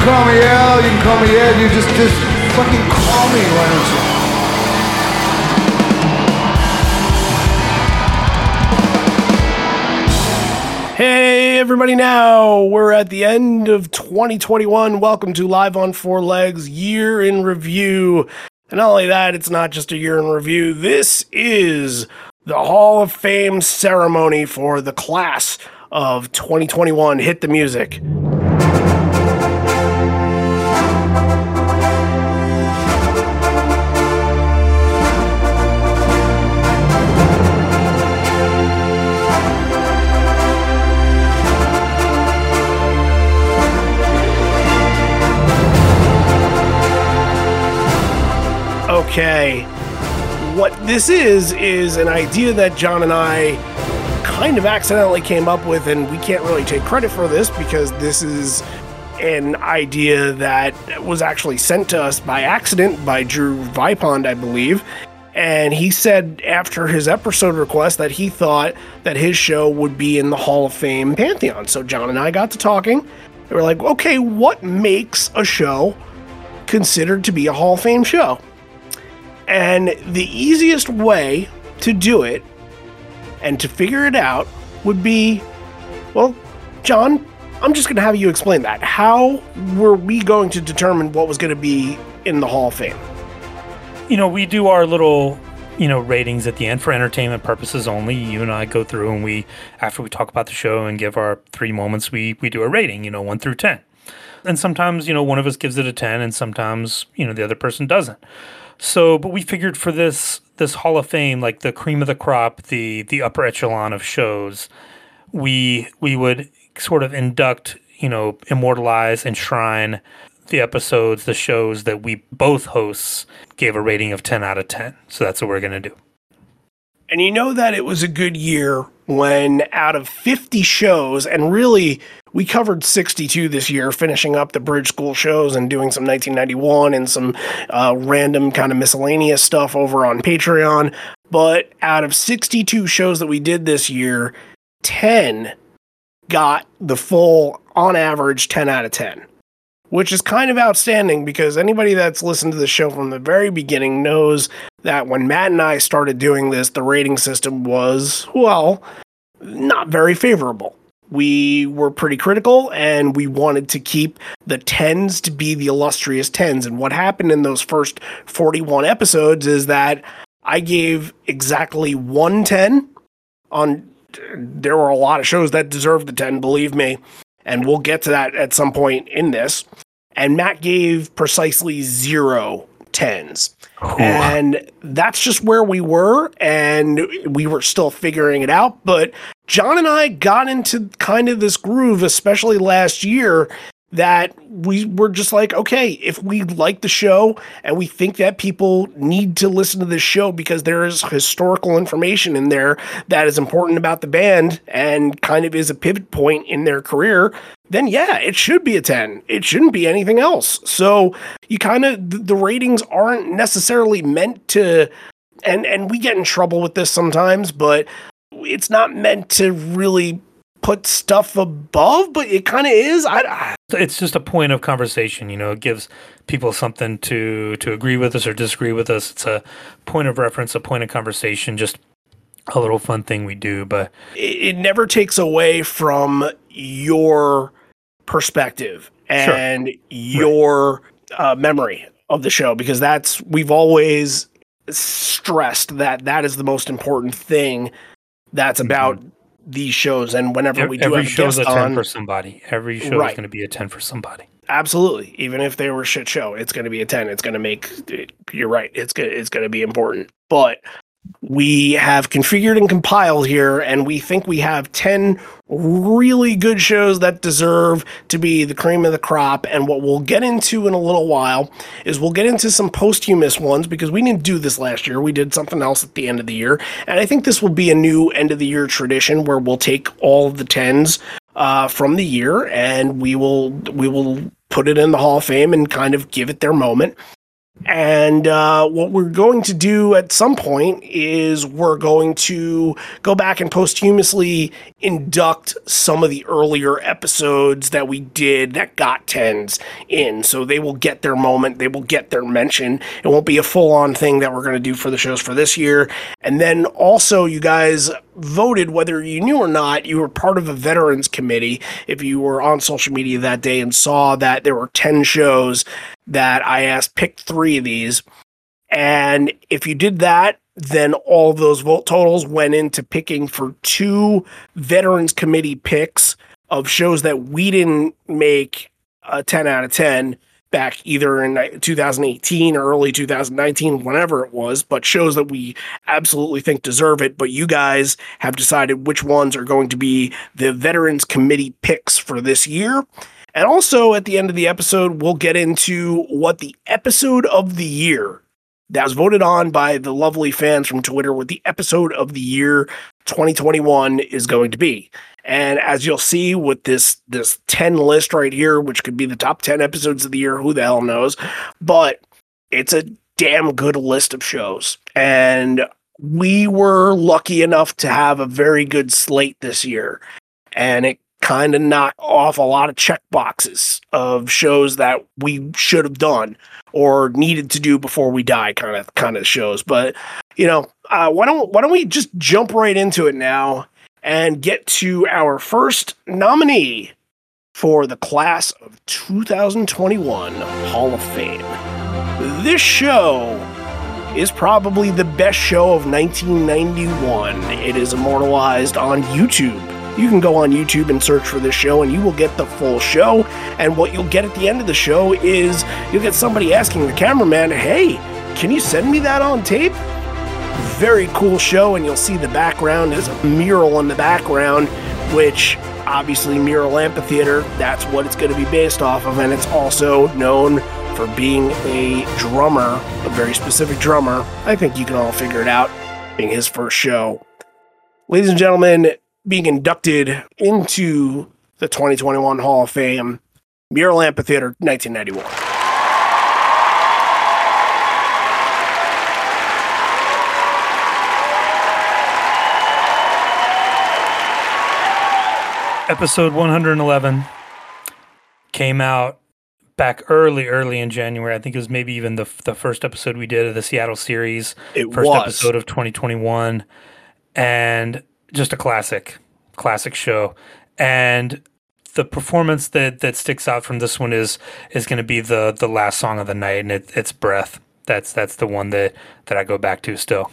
can call me Al, you can call me Ed, you just, just fucking call me, why don't you? Hey, everybody, now we're at the end of 2021. Welcome to Live on Four Legs Year in Review. And not only that, it's not just a year in review, this is the Hall of Fame ceremony for the class of 2021. Hit the music. Okay. What this is, is an idea that John and I kind of accidentally came up with, and we can't really take credit for this because this is an idea that was actually sent to us by accident by Drew Vipond, I believe. And he said after his episode request that he thought that his show would be in the Hall of Fame pantheon. So John and I got to talking. We were like, okay, what makes a show considered to be a Hall of Fame show? And the easiest way to do it and to figure it out would be well, John, I'm just going to have you explain that. How were we going to determine what was going to be in the Hall of Fame? You know, we do our little, you know, ratings at the end for entertainment purposes only. You and I go through and we, after we talk about the show and give our three moments, we we do a rating. You know, one through ten. And sometimes, you know, one of us gives it a ten, and sometimes, you know, the other person doesn't. So, but we figured for this this Hall of Fame, like the cream of the crop, the the upper echelon of shows, we we would sort of induct, you know, immortalize, enshrine the episodes, the shows that we both hosts gave a rating of 10 out of 10. So that's what we're going to do. And you know that it was a good year when out of 50 shows, and really we covered 62 this year, finishing up the Bridge School shows and doing some 1991 and some uh, random kind of miscellaneous stuff over on Patreon. But out of 62 shows that we did this year, 10 got the full, on average, 10 out of 10 which is kind of outstanding because anybody that's listened to the show from the very beginning knows that when Matt and I started doing this, the rating system was, well, not very favorable. We were pretty critical and we wanted to keep the tens to be the illustrious tens. And what happened in those first 41 episodes is that I gave exactly one 10 on. There were a lot of shows that deserved the 10, believe me and we'll get to that at some point in this. And Matt gave precisely zero tens. And that's just where we were, and we were still figuring it out. But John and I got into kind of this groove, especially last year, that we were just like, okay, if we like the show and we think that people need to listen to this show because there is historical information in there that is important about the band and kind of is a pivot point in their career, then yeah, it should be a 10. It shouldn't be anything else. So you kind of, the ratings aren't necessarily meant to, and, and we get in trouble with this sometimes, but it's not meant to really put stuff above, but it kind of is. I, I, it's just a point of conversation. You know, it gives people something to to agree with us or disagree with us. It's a point of reference, a point of conversation. Just a little fun thing we do, but it, it never takes away from your perspective and sure. your right. uh, memory of the show because that's we've always stressed that that is the most important thing that's mm-hmm. about these shows and whenever we do every have a show's a 10 on, for somebody. Every show Right. is going to be a 10 for somebody. Absolutely. Even if they were shit show it's going to be a 10 it's going to make it, you're right. It's going it's going to be important. But we have configured and compiled here and we think we have 10 really good shows that deserve to be the cream of the crop. And what we'll get into in a little while is we'll get into some posthumous ones because we didn't do this last year. We did something else at the end of the year. And i think this will be a new end of the year tradition where we'll take all of the 10s uh, from the year and we will we will put it in the hall of fame and kind of give it their moment And uh, what we're going to do at some point is we're going to go back and posthumously induct some of the earlier episodes that we did that got tens in. So they will get their moment, they will get their mention. It won't be a full on thing that we're going to do for the shows for this year. And then also, you guys voted whether you knew or not you were part of a veterans committee. If you were on social media that day and saw that there were 10 shows that I asked pick 3 of these. And if you did that then all those vote totals went into picking for two veterans committee picks of shows that we didn't make a 10 out of 10 back either in 2018 or early 2019, whenever it was, but shows that we absolutely think deserve it. But you guys have decided which ones are going to be the Veterans Committee picks for this year. And also at the end of the episode, we'll get into what the episode of the year that was voted on by the lovely fans from Twitter, what the episode of the year 2021 is going to be. And as you'll see with this this 10 list right here, which could be the top 10 episodes of the year, who the hell knows? But it's a damn good list of shows. And we were lucky enough to have a very good slate this year. And it kind of knocked off a lot of check boxes of shows that we should have done or needed to do before we die kind of kind of shows. But you know, uh, why don't why don't we just jump right into it now and get to our first nominee for the class of 2021 Hall of Fame. This show is probably the best show of 1991. It is immortalized on YouTube. You can go on YouTube and search for this show, and you will get the full show. And what you'll get at the end of the show is you'll get somebody asking the cameraman, Hey, can you send me that on tape? Very cool show, and you'll see the background is a mural in the background, which obviously Mural Amphitheater, that's what it's going to be based off of, and it's also known for being a drummer, a very specific drummer. I think you can all figure it out, being his first show. Ladies and gentlemen, being inducted into the 2021 Hall of Fame, Mural Amphitheater, 1991. Episode 111 came out back early, early in January. I think it was maybe even the the first episode we did of the Seattle series. It first was. episode of 2021, and just a classic, classic show. And the performance that that sticks out from this one is is going to be the the last song of the night, and it, it's "Breath." That's that's the one that that I go back to still.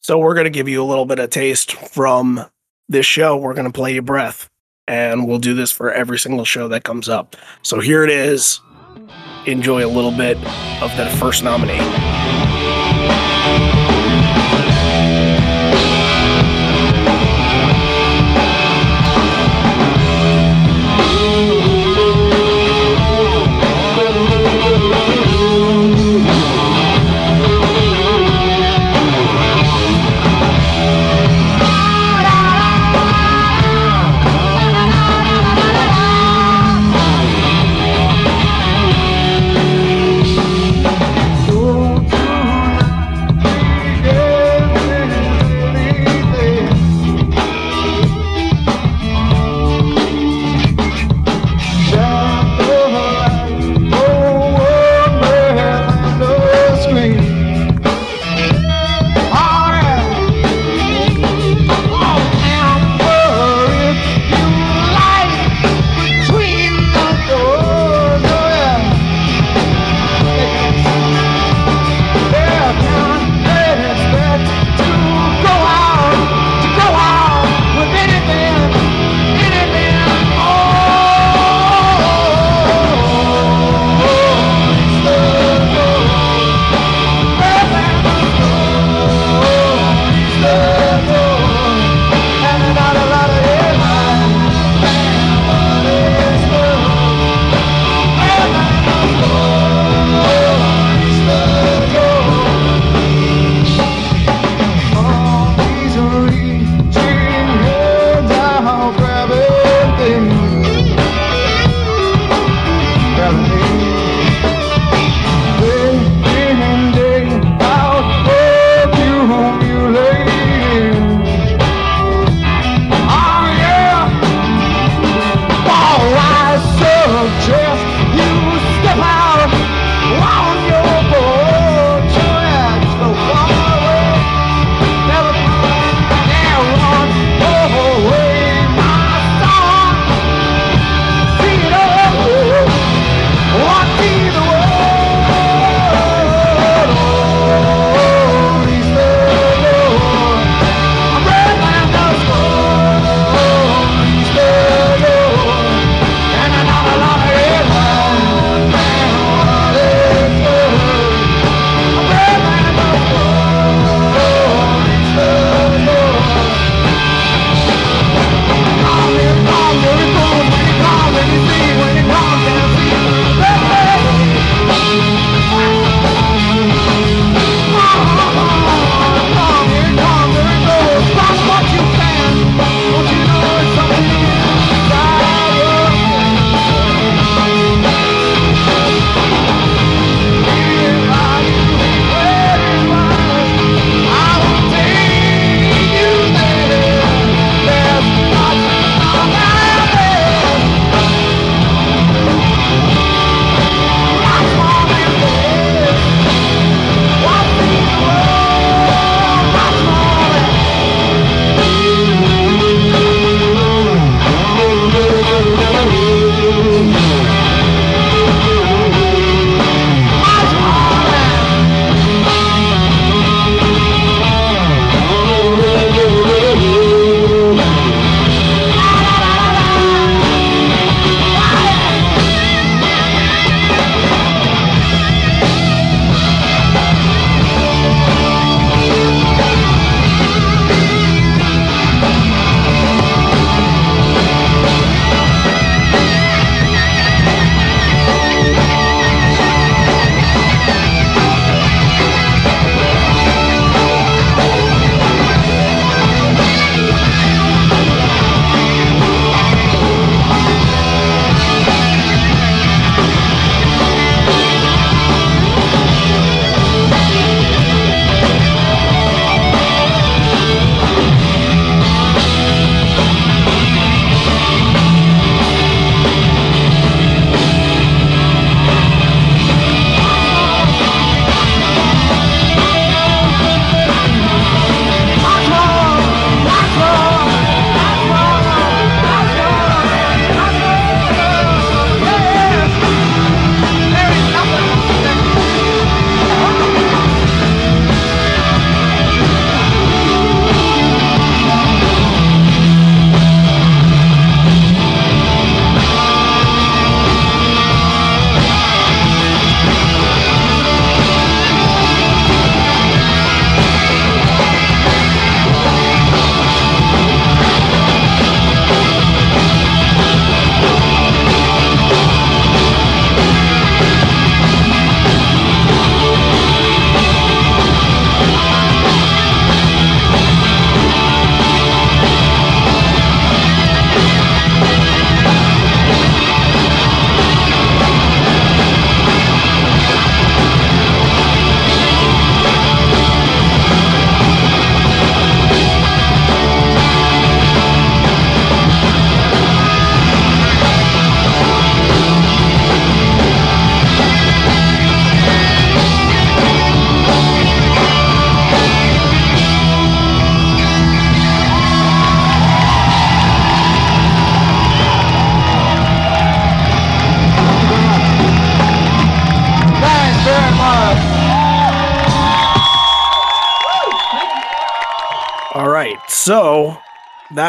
So we're going to give you a little bit of taste from this show. We're going to play you "Breath." And we'll do this for every single show that comes up. So here it is. Enjoy a little bit of that first nominee.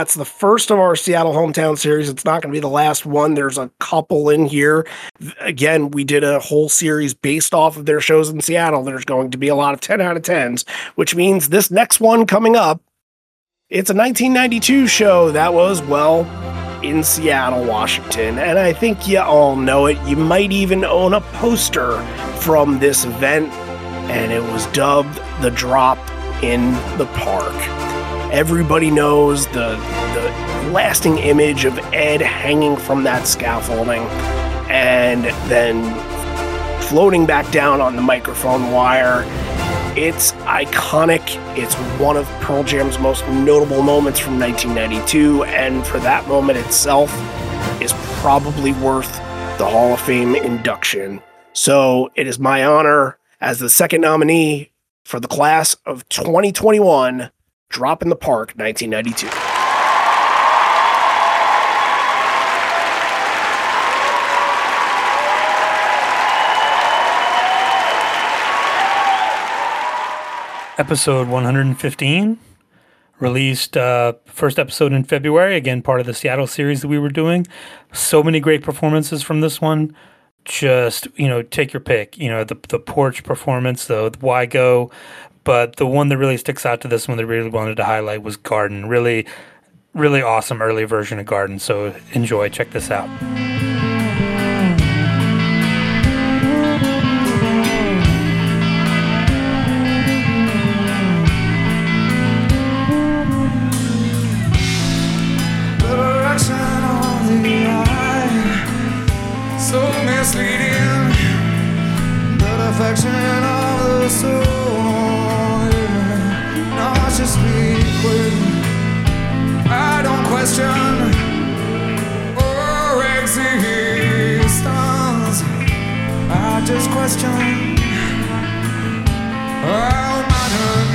That's the first of our Seattle hometown series. It's not going to be the last one. There's a couple in here. Again, we did a whole series based off of their shows in Seattle. There's going to be a lot of 10 out of 10s, which means this next one coming up, it's a 1992 show that was, well, in Seattle, Washington. And I think you all know it. You might even own a poster from this event, and it was dubbed The Drop in the Park. Everybody knows the the lasting image of Ed hanging from that scaffolding and then floating back down on the microphone wire. It's iconic. It's one of Pearl Jam's most notable moments from 1992, and for that moment itself, is probably worth the Hall of Fame induction. So it is my honor as the second nominee for the class of 2021 Drop in the Park 1992. Episode 115 released uh, first episode in February. Again, part of the Seattle series that we were doing. So many great performances from this one. Just you know, take your pick. You know, the the porch performance, the, the why go, but the one that really sticks out to this one that really wanted to highlight was Garden. Really, really awesome early version of Garden. So enjoy. Check this out. Just question. How minor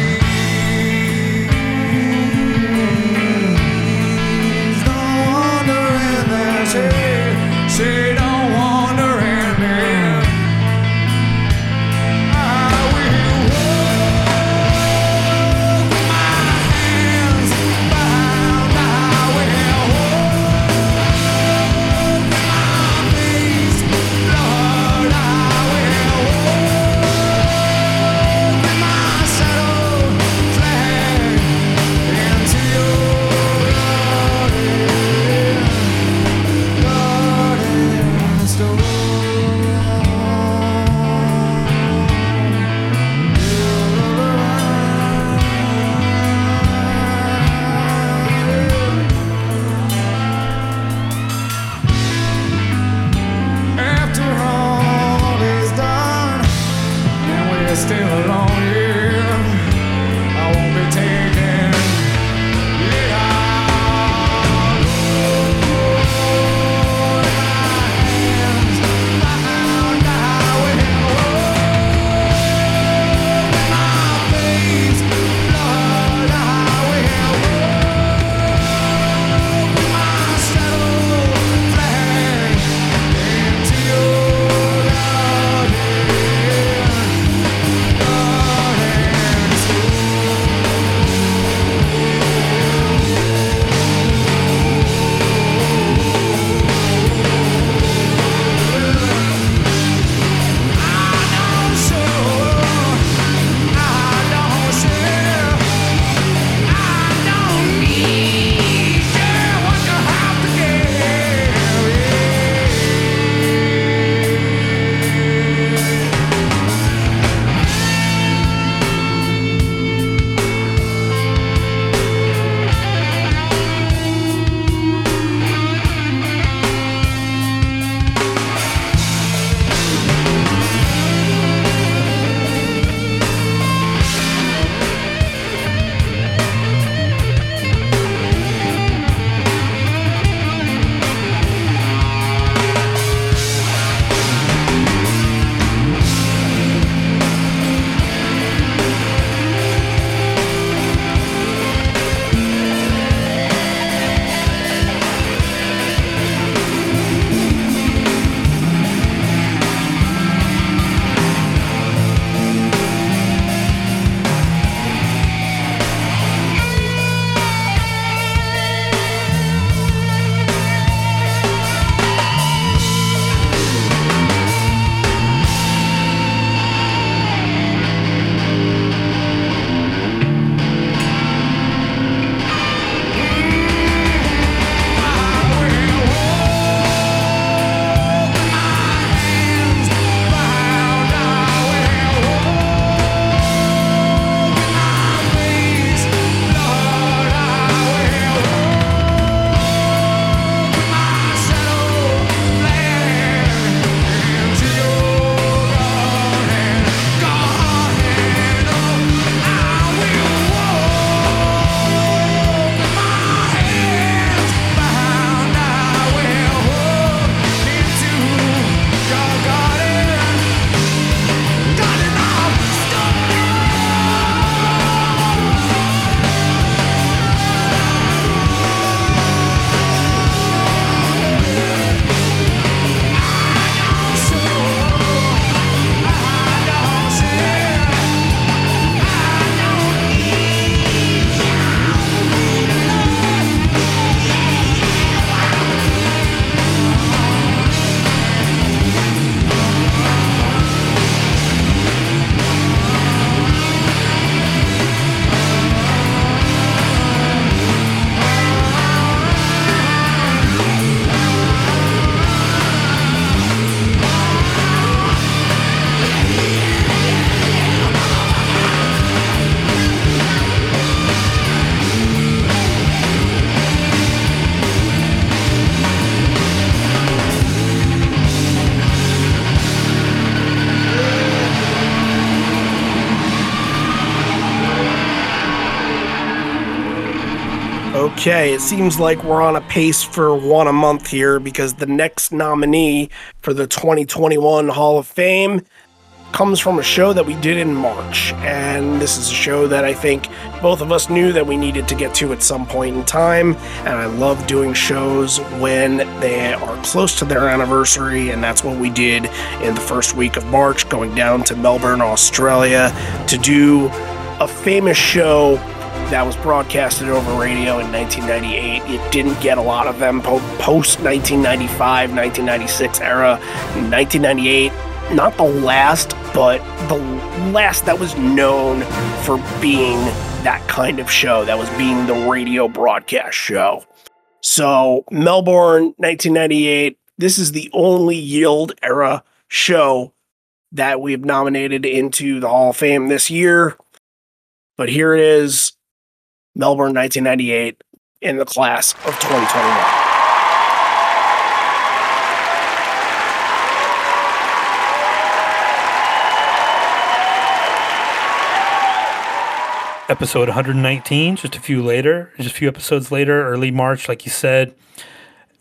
Okay, it seems like we're on a pace for one a month here because the next nominee for the 2021 Hall of Fame comes from a show that we did in March. And this is a show that I think both of us knew that we needed to get to at some point in time. And I love doing shows when they are close to their anniversary. And that's what we did in the first week of March, going down to Melbourne, Australia to do a famous show that was broadcasted over radio in 1998. It didn't get a lot of them post 1995, 1996 era. 1998, not the last, but the last that was known for being that kind of show, that was being the radio broadcast show. So, Melbourne, 1998, this is the only Yield era show that we've nominated into the Hall of Fame this year. But here it is Melbourne 1998 in the class of 2021. Episode 119, just a few later, just a few episodes later, early March, like you said.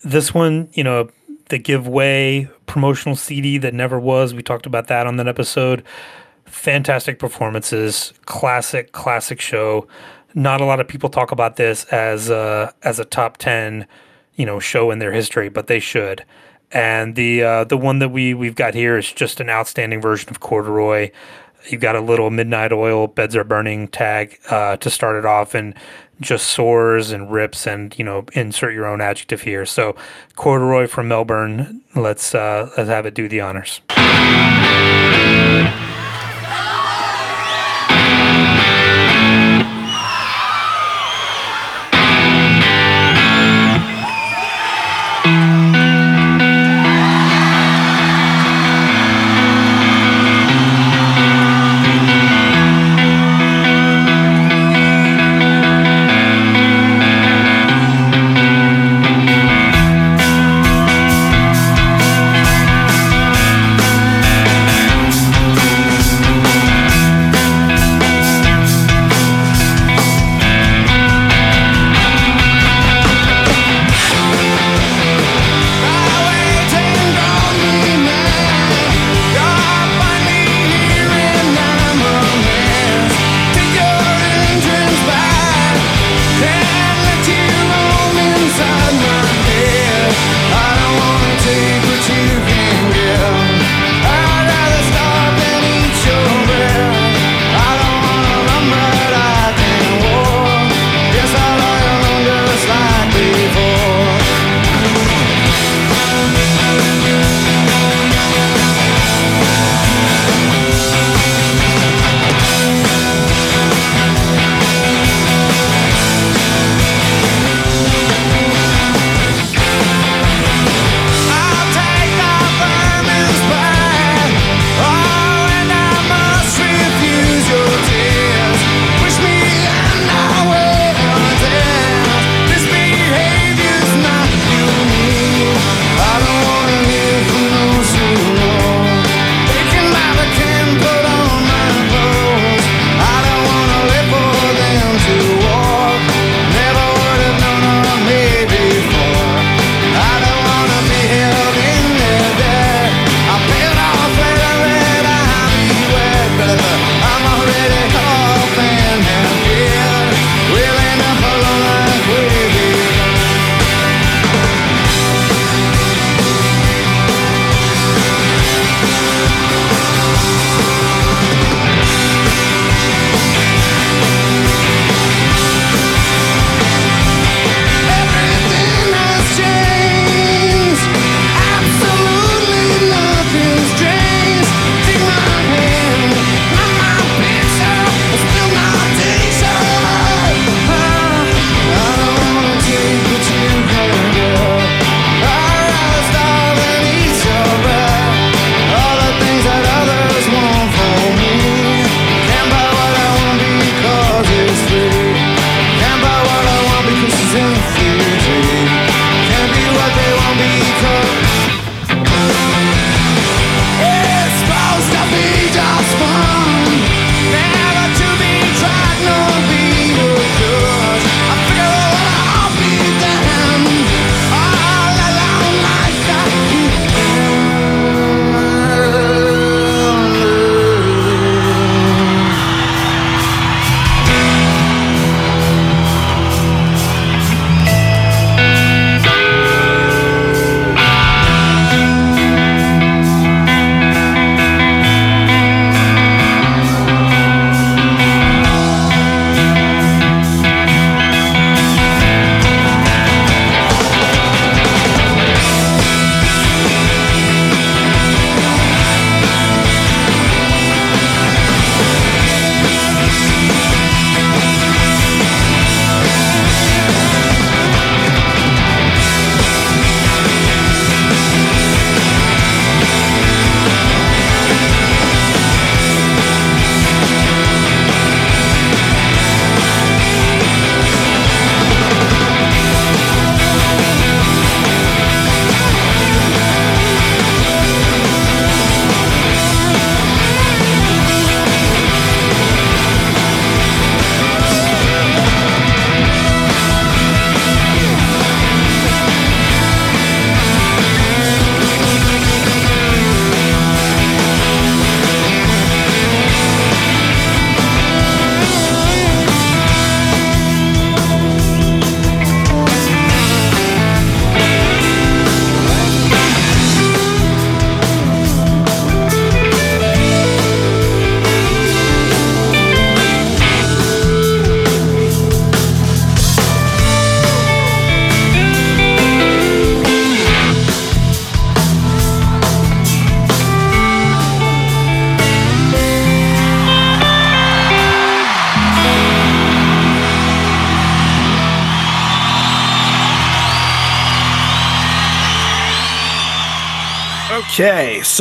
This one, you know, the giveaway promotional CD that never was. We talked about that on that episode. Fantastic performances, classic, classic show not a lot of people talk about this as a, as a top 10 you know show in their history but they should. And the uh, the one that we we've got here is just an outstanding version of corduroy. You've got a little midnight oil beds are burning tag uh, to start it off and just soars and rips and you know insert your own adjective here. So corduroy from melbourne let's uh, let's have it do the honors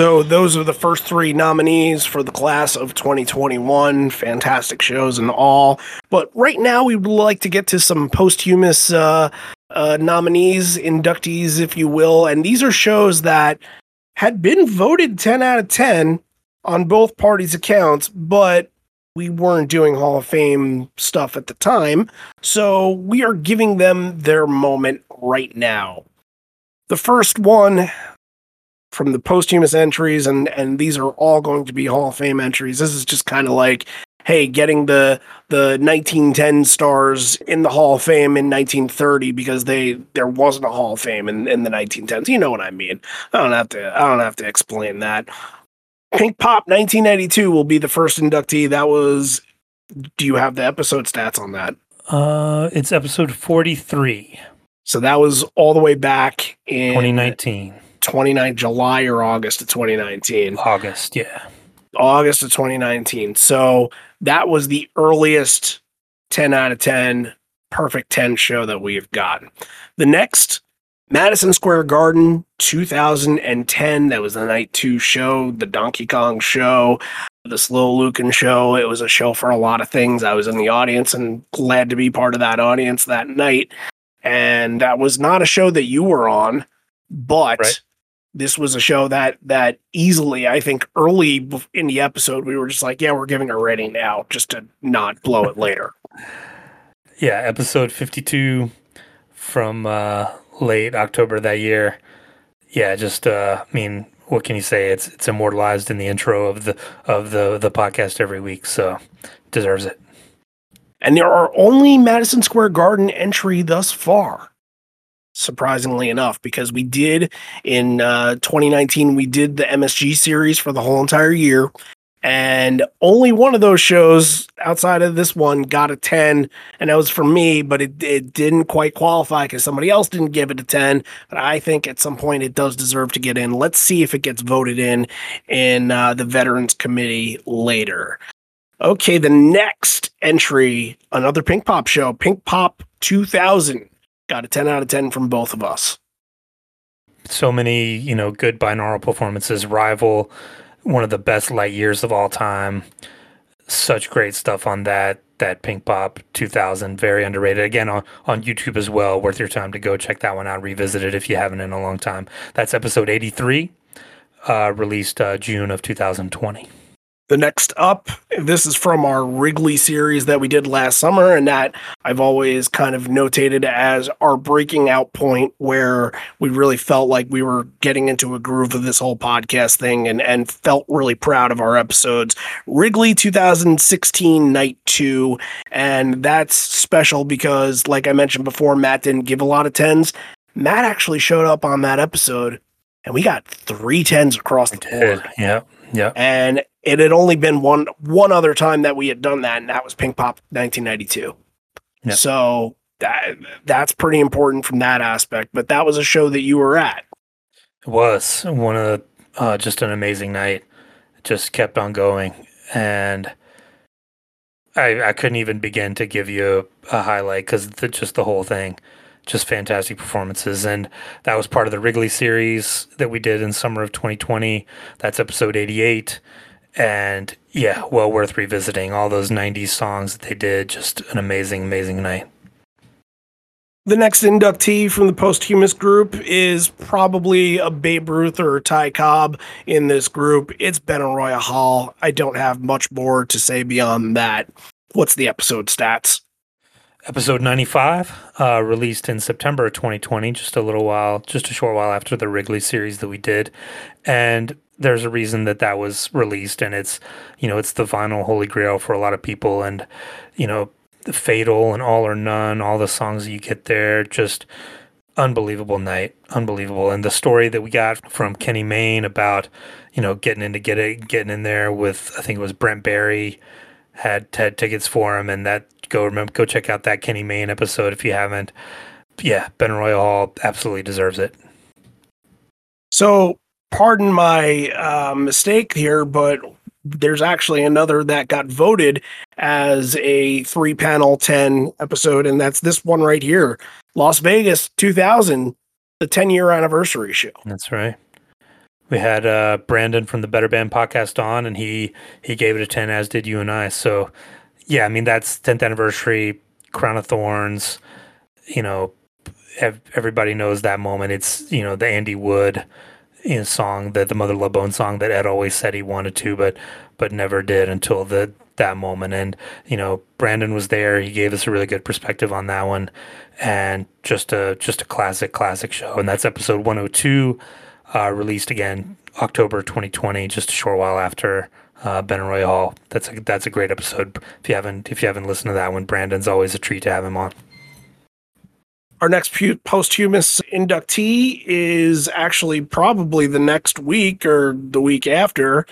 so those are the first three nominees for the class of 2021. Fantastic shows and all. But right now, we would like to get to some posthumous uh, uh, nominees, inductees, if you will. And these are shows that had been voted 10 out of 10 on both parties' accounts, but we weren't doing Hall of Fame stuff at the time. So we are giving them their moment right now. The first one from the posthumous entries, and and these are all going to be Hall of Fame entries. This is just kind of like, hey, getting the the 1910 stars in the Hall of Fame in 1930 because they there wasn't a Hall of Fame in, in the 1910s. You know what I mean? I don't have to I don't have to explain that. Pinkpop 1992 will be the first inductee. That was. Do you have the episode stats on that? Uh, it's episode 43, So that was all the way back in 2019, 29 July or August of 2019. August. Yeah. August of 2019. So that was the earliest 10 out of 10 perfect 10 show that we've gotten. The next Madison Square Garden 2010 that was the night 2 show, the Donkey Kong show, the Slow Lucan show. It was a show for a lot of things. I was in the audience and glad to be part of that audience that night. And that was not a show that you were on, but Right. This was a show that that easily i think early in the episode we were just like yeah we're giving a rating now just to not blow it later Yeah. Episode 52 from uh, late October that year. Yeah. Just, uh, I mean, what can you say? It's it's immortalized in the intro of the of the the podcast every week, so deserves it. and there are only madison square garden entry thus far surprisingly enough because we did in uh, 2019 we did the msg series for the whole entire year. And only one of those shows outside of this one got a 10 and that was for me but it, it didn't quite qualify because somebody else didn't give it a 10 but i think at some point it does deserve to get in. Let's see if it gets voted in in uh, the veterans committee later. Okay the next entry another Pinkpop show Pinkpop 2000 got a 10 out of 10 from both of us so many, you know, good binaural performances. Rival, one of the best light years of all time. Such great stuff on that. That Pinkpop 2000, very underrated. Again on on YouTube as well. Worth your time to go check that one out. Revisit it if you haven't in a long time. That's episode 83, uh, released uh, June of 2020. The next up, this is from our Wrigley series that we did last summer, and that I've always kind of notated as our breaking out point where we really felt like we were getting into a groove of this whole podcast thing and, and felt really proud of our episodes. Wrigley 2016 Night 2, and that's special because, like I mentioned before, Matt didn't give a lot of tens. Matt actually showed up on that episode, and we got three tens across the board Yeah, yeah. and it had only been one one other time that we had done that, and that was Pinkpop 1992. Yep. So that that's pretty important from that aspect. But that was a show that you were at. It was one of uh, just an amazing night. It just kept on going, and I I couldn't even begin to give you a, a highlight because just the whole thing, just fantastic performances, and that was part of the Wrigley series that we did in summer of 2020. That's episode 88, and yeah, well worth revisiting. All those 90s songs that they did, just an amazing, amazing night. The next inductee from the posthumous group is probably a Babe Ruth or Ty Cobb in this group. It's Ben Benaroya Hall. I don't have much more to say beyond that. What's the episode stats? Episode 95, uh, released in September of 2020, just a little while, just a short while after the Wrigley series that we did. And there's a reason that that was released. And it's, you know, it's the vinyl holy grail for a lot of people. And, you know, the Fatal and All or None, all the songs that you get there, just unbelievable night. Unbelievable. And the story that we got from Kenny Mayne about, you know, getting into get it, getting in there with, I think it was Brent Barry had had tickets for him, and that go remember go check out that Kenny Mayne episode if you haven't. Yeah, Benaroya Hall absolutely deserves it. So, pardon my uh, mistake here, but there's actually another that got voted as a three panel 10 episode, and that's this one right here Las Vegas 2000, the 10 year anniversary show. That's right. we had uh, Brandon from the Better Band podcast on, and he he gave it a ten, as did you and I. So yeah, I mean that's 10th anniversary, Crown of Thorns. You know, ev- everybody knows that moment. It's you know the Andy Wood you know, song, that the Mother Love Bone song that Ed always said he wanted to, but but never did until the that moment. And you know, Brandon was there. He gave us a really good perspective on that one, and just a just a classic classic show. And that's episode 102, uh, released again October 2020, just a short while after uh, Benaroya Hall. That's a that's a great episode. If you haven't if you haven't listened to that one, Brandon's always a treat to have him on. Our next pu- posthumous inductee is actually probably the next week or the week after.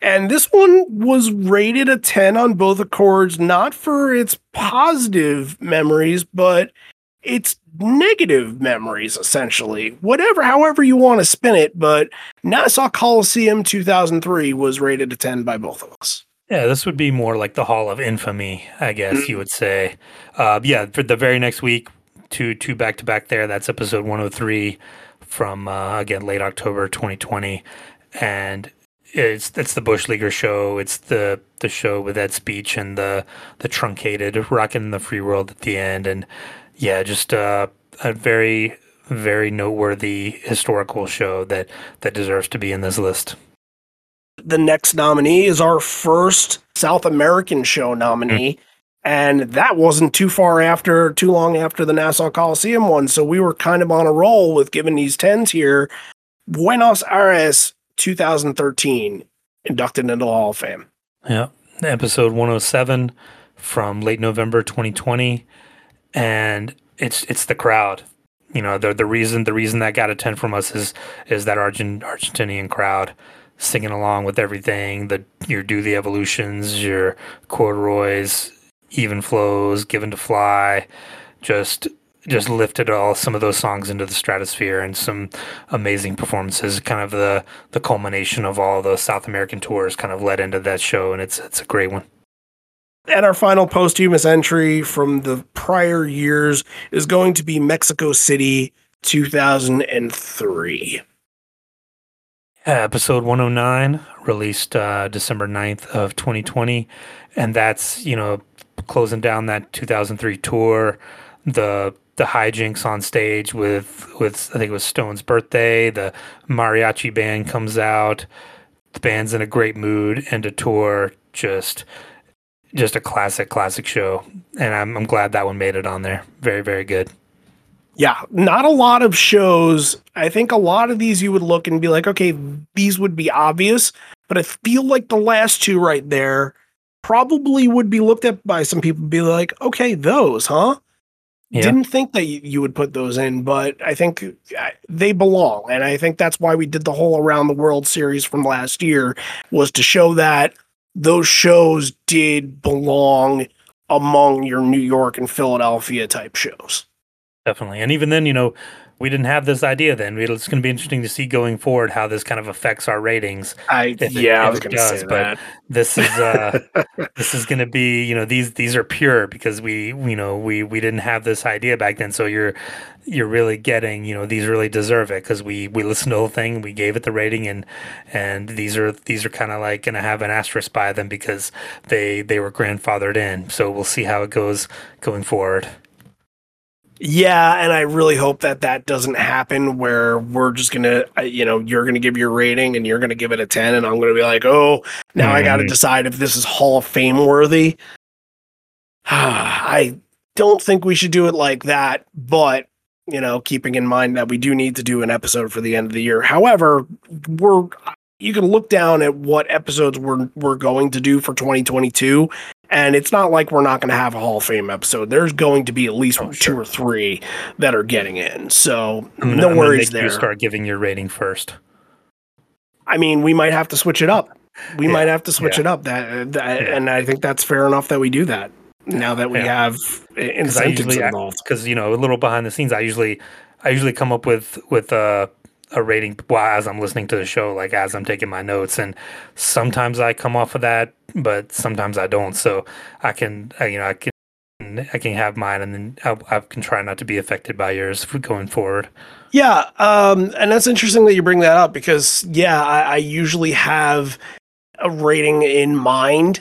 And this one was rated a 10 on both accords, not for its positive memories, but its negative memories, essentially. Whatever, however you want to spin it, but Nassau Coliseum 2003 was rated a 10 by both of us. Yeah, this would be more like the Hall of Infamy, I guess you would say. Uh, yeah, for the very next week, two two back to back there. That's episode 103 from uh, again late October 2020, and it's it's the Bush Leaguer show. It's the the show with that Speech and the the truncated rocking the free world at the end, and yeah, just uh, a very very noteworthy historical show that that deserves to be in this list. The next nominee is our first South American show nominee. And that wasn't too far after, too long after the Nassau Coliseum one. So we were kind of on a roll with giving these 10s here. Buenos Aires 2013, inducted into the Hall of Fame. Yeah. Episode 107 from late November 2020 and it's it's the crowd. You know, the the reason the reason that got a 10 from us is is that Argent Argentinian crowd singing along with everything, the your do the evolutions, your corduroys, even flows, given to fly, just just lifted all some of those songs into the stratosphere and some amazing performances. Kind of the the culmination of all the South American tours kind of led into that show, and it's it's a great one. And our final posthumous entry from the prior years is going to be Mexico City 2003. Episode 109 released uh, December 9th of 2020 and that's you know closing down that 2003 tour the the hijinks on stage with with I think it was Stone's birthday the mariachi band comes out the band's in a great mood and a tour just just a classic classic show. And I'm I'm glad that one made it on there. Very very good. Yeah, not a lot of shows. I think a lot of these you would look and be like, okay, these would be obvious, but I feel like the last two right there probably would be looked at by some people be like, okay, those, huh? Yeah. Didn't think that you, would put those in, but I think they belong. And I think that's why we did the whole Around the World series from last year was to show that those shows did belong among your New York and Philadelphia type shows. Definitely. And even then, you know, we didn't have this idea then. It's going to be interesting to see going forward how this kind of affects our ratings. I it- yeah, I was going to say does, but that. This is uh this is going to be, you know, these these are pure because we, you know, we we didn't have this idea back then. So you're you're really getting, you know, these really deserve it because we we listened to the whole thing, we gave it the rating, and and these are these are kind of like going to have an asterisk by them because they they were grandfathered in. So we'll see how it goes going forward. Yeah, and I really hope that that doesn't happen where we're just gonna, uh, you know, you're gonna give your rating and you're gonna give it a ten, and I'm gonna be like, oh, now I got to Mhm. decide if this is Hall of Fame worthy. I don't think we should do it like that, but you know, keeping in mind that we do need to do an episode for the end of the year. However, we're you can look down at what episodes we're we're going to do for 2022 and it's not like we're not going to have a Hall of Fame episode. There's going to be at least Oh, two sure. or three that are getting in. So I'm no gonna worries make You there. start giving your rating first. I mean, we might have to switch it up. We Yeah, might have to switch yeah. it up. That, that Yeah. and I think that's fair enough that we do that now that we have i- because I incentives usually involved. because you know a little behind the scenes. I usually I usually come up with with a a rating well, as I'm listening to the show, like as I'm taking my notes, and sometimes I come off of that, but sometimes I don't. So I can uh, you know I can can I can have mine, and then I, I can try not to be affected by yours going forward. Yeah, um, and that's interesting that you bring that up because yeah, I, I usually have a rating in mind,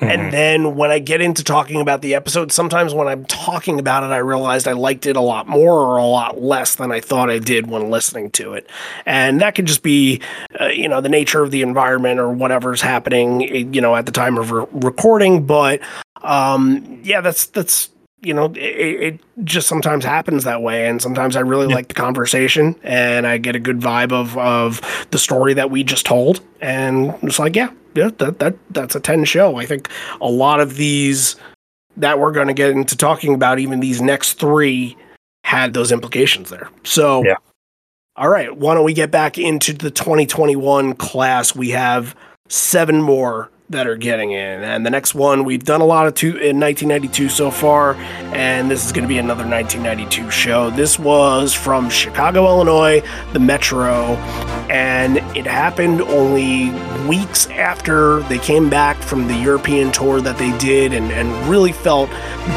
And then when I get into talking about the episode, sometimes when I'm talking about it, I realized I liked it a lot more or a lot less than I thought I did when listening to it, and that could just be, uh, you know, the nature of the environment or whatever's happening, eh, you know, at the time of re- recording. But um, yeah, that's that's you know, it, it just sometimes happens that way. And sometimes I really like the conversation and I get a good vibe of, of the story that we just told. And it's like, yeah, yeah, that, that, that's a 10 show. I think a lot of these that we're going to get into talking about, even these next three had those implications there. So, Yeah. all right, why don't we get back into the 2021 class? We have seven more that are getting in. And the next one, we've done a lot of two in 1992 so far, and this is going to be another 1992 show. This was from Chicago, Illinois, the Metro, and it happened only weeks after they came back from the European tour that they did and, and really felt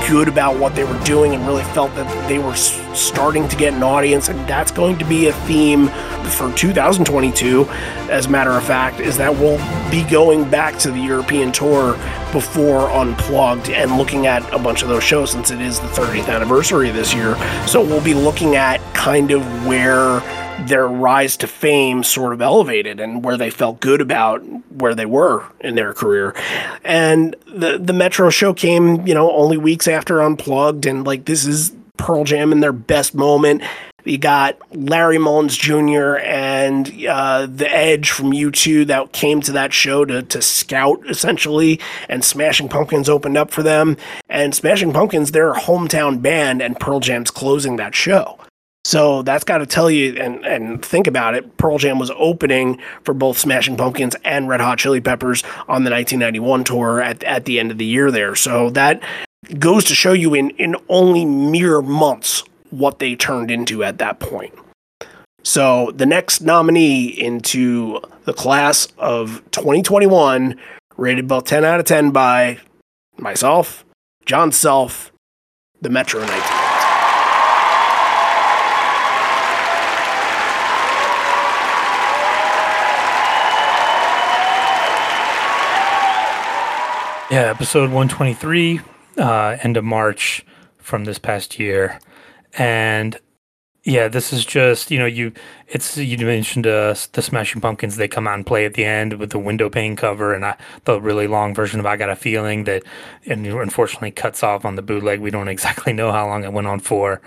good about what they were doing and really felt that they were starting to get an audience. And that's going to be a theme for 2022, as a matter of fact, is that we'll be going back to the European tour before Unplugged and looking at a bunch of those shows since it is the 30th anniversary this year. So we'll be looking at kind of where their rise to fame sort of elevated and where they felt good about where they were in their career. And the the Metro show came, you know, only weeks after Unplugged and like this is Pearl Jam in their best moment. You got Larry Mullins Jr. and uh, the Edge from U2 that came to that show to, to scout essentially, and Smashing Pumpkins opened up for them. And Smashing Pumpkins, their hometown band, and Pearl Jam's closing that show. So that's got to tell you and, and think about it. Pearl Jam was opening for both Smashing Pumpkins and Red Hot Chili Peppers on the 1991 tour at, at the end of the year there. So that goes to show you in, in only mere months what they turned into at that point. So the next nominee into the class of 2021, rated both 10 out of 10 by myself, John Self, the Metro Night. Yeah, episode 123, uh, end of March from this past year. And yeah, this is just, you know, you, it's, you mentioned uh, the Smashing Pumpkins, they come out and play at the end with the window pane cover and I, the really long version of I Got a Feeling that and unfortunately cuts off on the bootleg. We don't exactly know how long it went on for.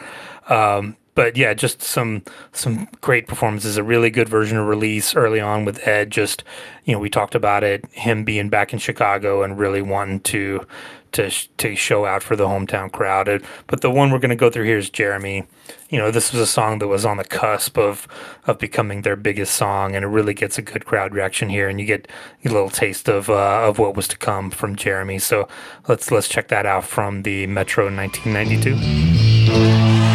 Um, but yeah, just some some great performances. A really good version of release early on with Ed. Just you know, we talked about it. Him being back in Chicago and really wanting to to to show out for the hometown crowd. But the one we're going to go through here is Jeremy. You know, this was a song that was on the cusp of of becoming their biggest song, and it really gets a good crowd reaction here, and you get a little taste of uh, of what was to come from Jeremy. So let's let's check that out from the Metro 1992.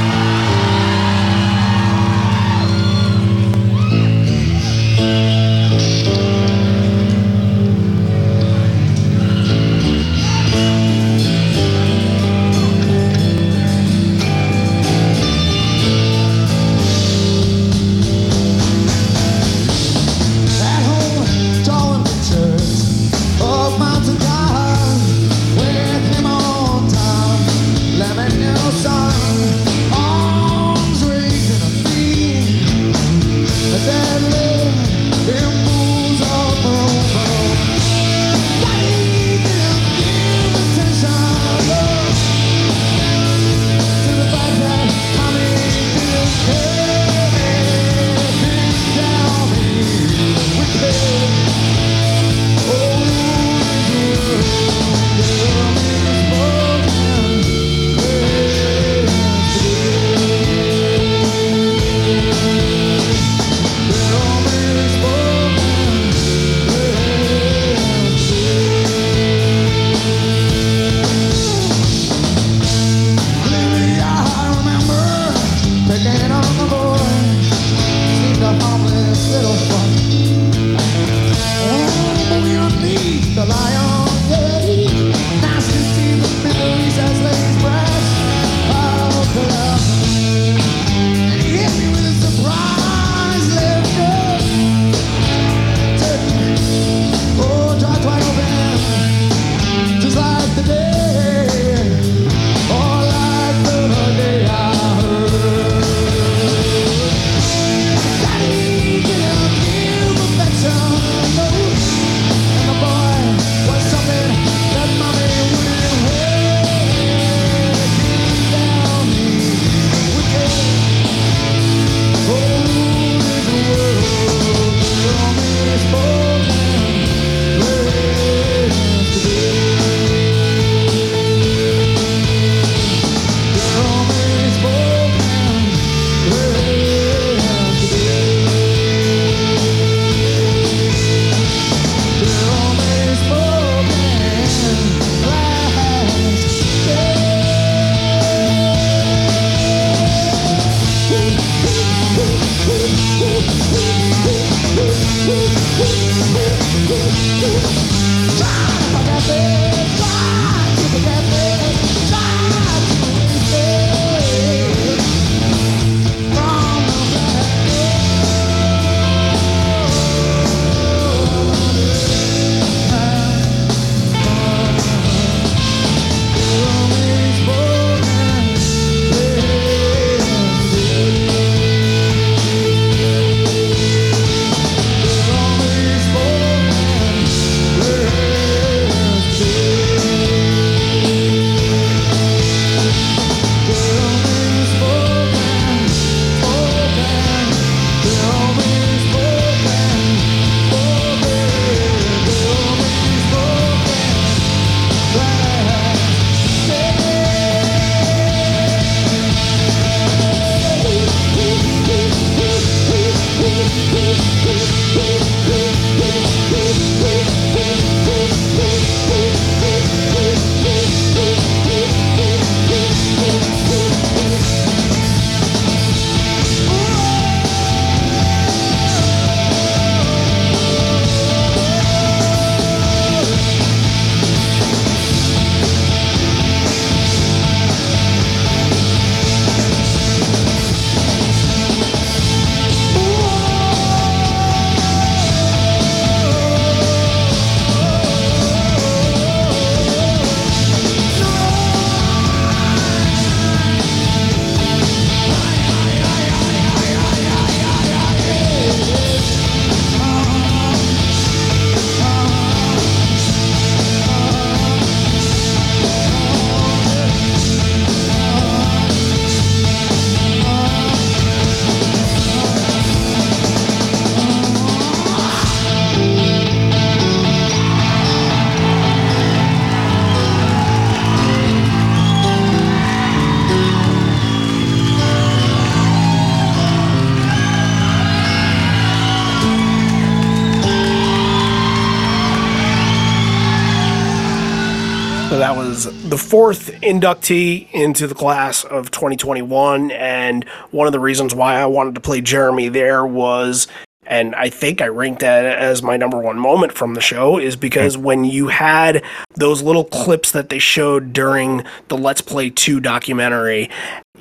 The fourth inductee into the class of 2021. And one of the reasons why I wanted to play Jeremy there was, and I think I ranked that as my number one moment from the show, is because hmm. when you had those little clips that they showed during the Let's Play 2 documentary,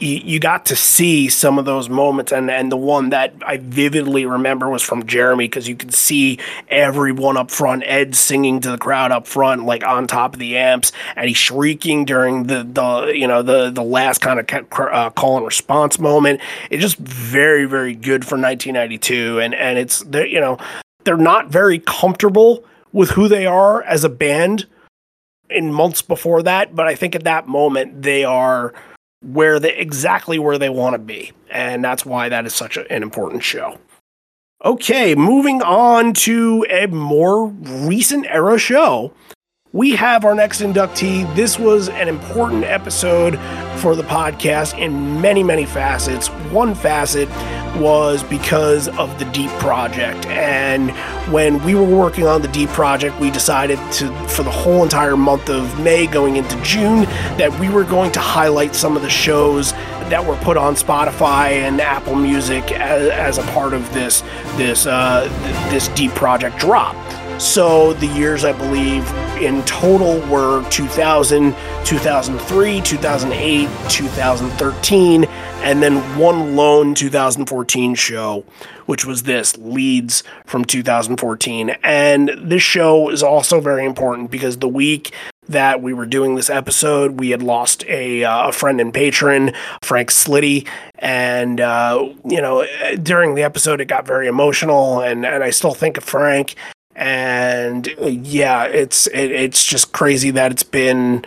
you, you got to see some of those moments and and the one that I vividly remember was from Jeremy because you could see everyone up front Ed singing to the crowd up front like on top of the amps and he's shrieking during the the you know the the last kind of uh, call and response moment. It's just very very good for 1992 and and it's they're, you know they're not very comfortable with who they are as a band in months before that but I think at that moment they are where they exactly where they want to be and that's why that is such a, an important show. Okay moving on to a more recent era show we have our next inductee. This was an important episode for the podcast in many many facets. One facet was because of the deep project. And when we were working on the deep project we decided to for the whole entire month of may going into june that we were going to highlight some of the shows that were put on spotify and apple music as, as a part of this this uh, th- this deep project drop so the years I believe in total were 2000, 2003, 2008, 2013, and then one lone 2014 show, which was this Leeds from 2014. And this show is also very important because the week that we were doing this episode, we had lost a, uh, a friend and patron, Frank Slitty. And, uh, you know, during the episode, it got very emotional. And, and I still think of Frank and uh, yeah, it's it, it's just crazy that it's been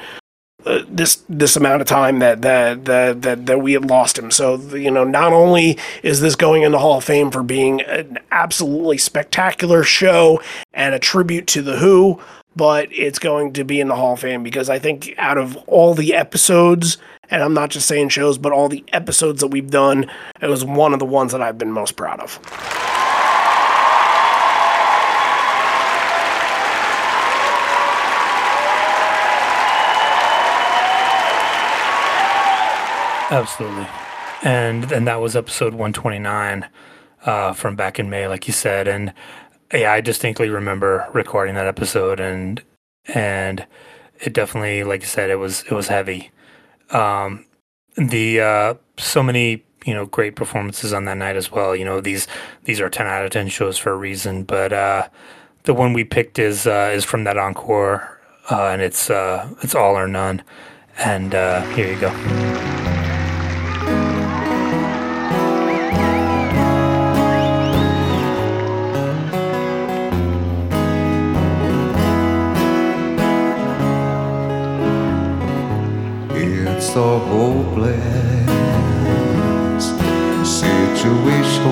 uh, this this amount of time that that that that, that we have lost him. So you know, not only is this going into Hall of Fame for being an absolutely spectacular show and a tribute to the Who, but it's going to be in the Hall of Fame because I think out of all the episodes, and I'm not just saying shows, but all the episodes that we've done, it was one of the ones that I've been most proud of. Absolutely. And and that was episode 129 uh, from back in May, like you said. And yeah, I distinctly remember recording that episode and and it definitely, like you said, it was it was heavy. Um, the uh, so many you know great performances on that night as well. You know these these are 10 out of 10 shows for a reason, but uh, the one we picked is uh, is from that encore, uh, and it's uh, it's all or none. And uh, here you go. A hopeless. Situation,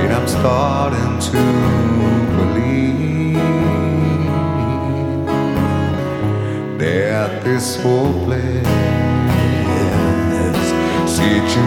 and I'm starting to believe that this hopeless situation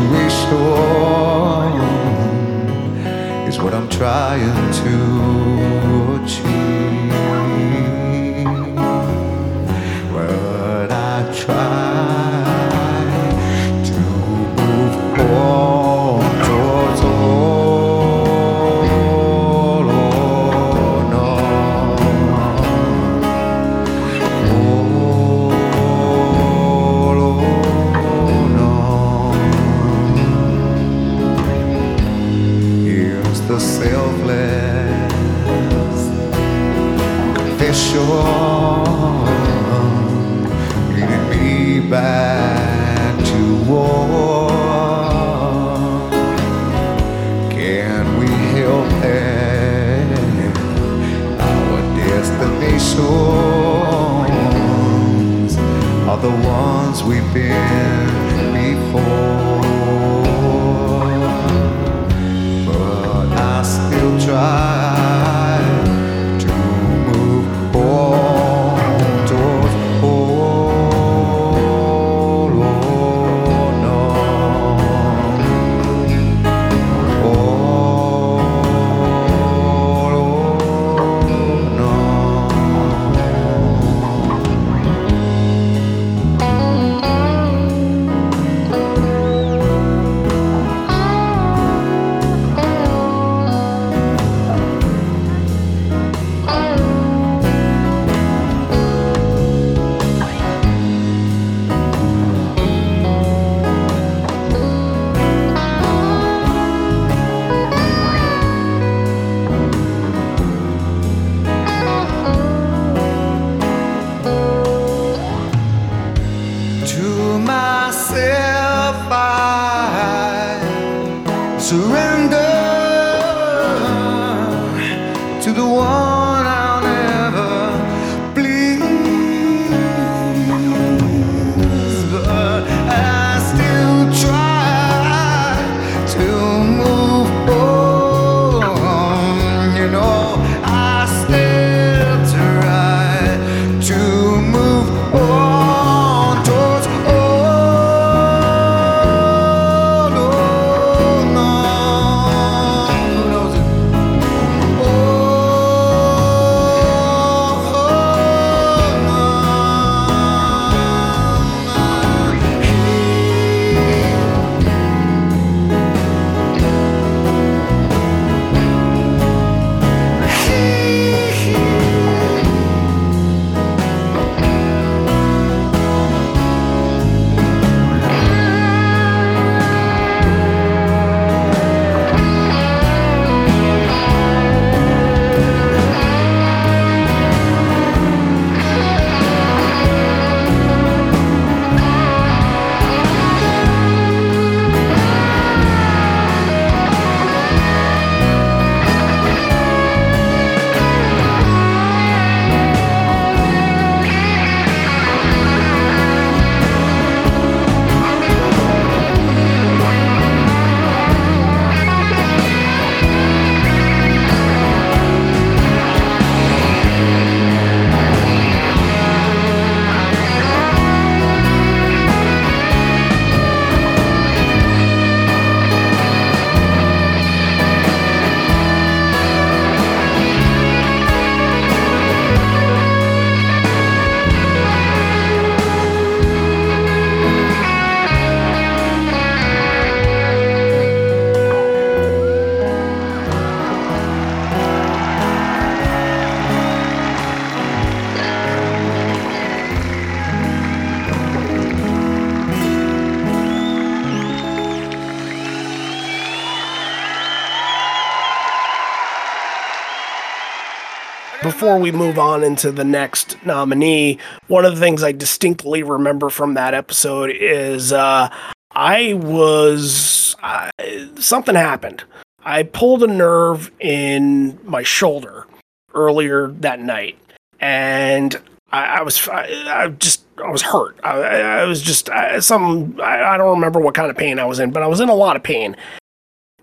before we move on into the next nominee, one of the things I distinctly remember from that episode is uh, I was uh, something happened. I pulled a nerve in my shoulder earlier that night, and I, I was I, I just I was hurt. I, I was just some I don't remember what kind of pain I was in, but I was in a lot of pain.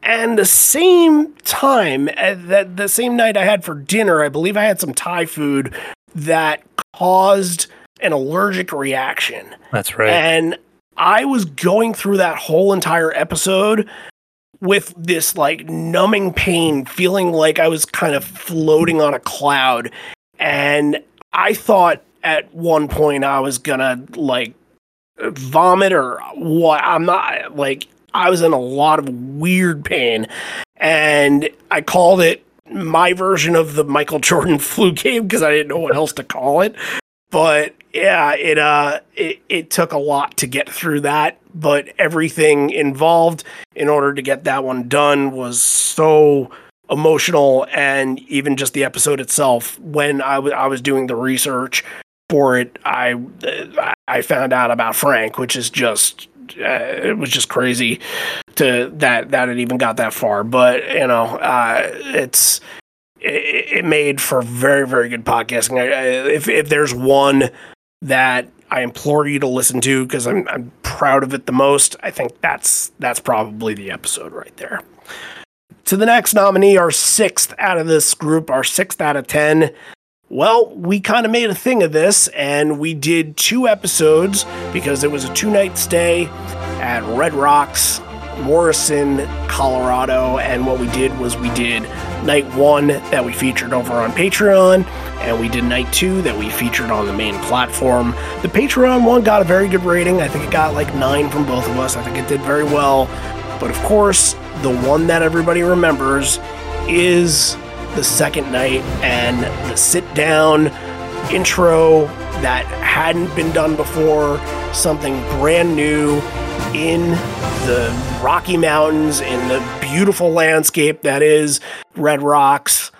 And the same time, uh, that the same night I had for dinner, I believe I had some Thai food that caused an allergic reaction. That's right. And I was going through that whole entire episode with this like numbing pain, feeling like I was kind of floating on a cloud. And I thought at one point I was gonna like vomit or what. I'm not like, I was in a lot of weird pain. And I called it my version of the Michael Jordan flu game because I didn't know what else to call it but yeah, it uh it, it took a lot to get through that, but everything involved in order to get that one done was so emotional and even just the episode itself when I wa- I was doing the research for it I I found out about Frank which is just uh, it was just crazy to that that it even got that far but you know uh it's it, it made for very very good podcasting. I, I, if if there's one that I implore you to listen to because I'm I'm proud of it the most, I think that's that's probably the episode right there. To the next nominee, our sixth out of this group, our sixth out of ten. Well, we kind of made a thing of this, and we did two episodes because it was a two night stay at Red Rocks, Morrison, Colorado. And what we did was we did night one that we featured over on Patreon, and we did night two that we featured on the main platform. The Patreon one got a very good rating. I think it got like nine from both of us. I think it did very well. But of course, the one that everybody remembers is the second night and the sit down intro that hadn't been done before, something brand new in the Rocky Mountains, in the beautiful landscape that is Red Rocks.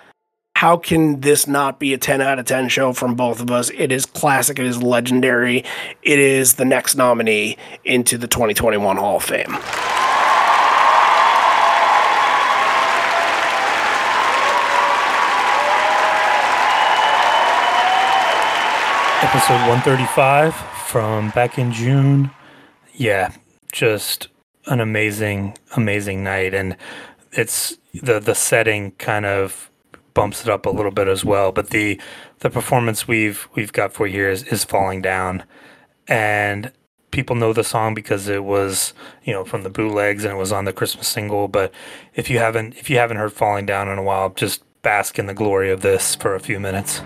How can this not be a 10 out of 10 show from both of us? It is classic, it is legendary, it is the next nominee into the 2021 Hall of Fame. Episode 135 from back in June. Yeah, just an amazing, amazing night. And it's the the setting kind of bumps it up a little bit as well. But the the performance we've we've got for here is, is falling down. And people know the song because it was, you know, from the bootlegs and it was on the Christmas single. But if you haven't if you haven't heard Falling Down in a while, just bask in the glory of this for a few minutes.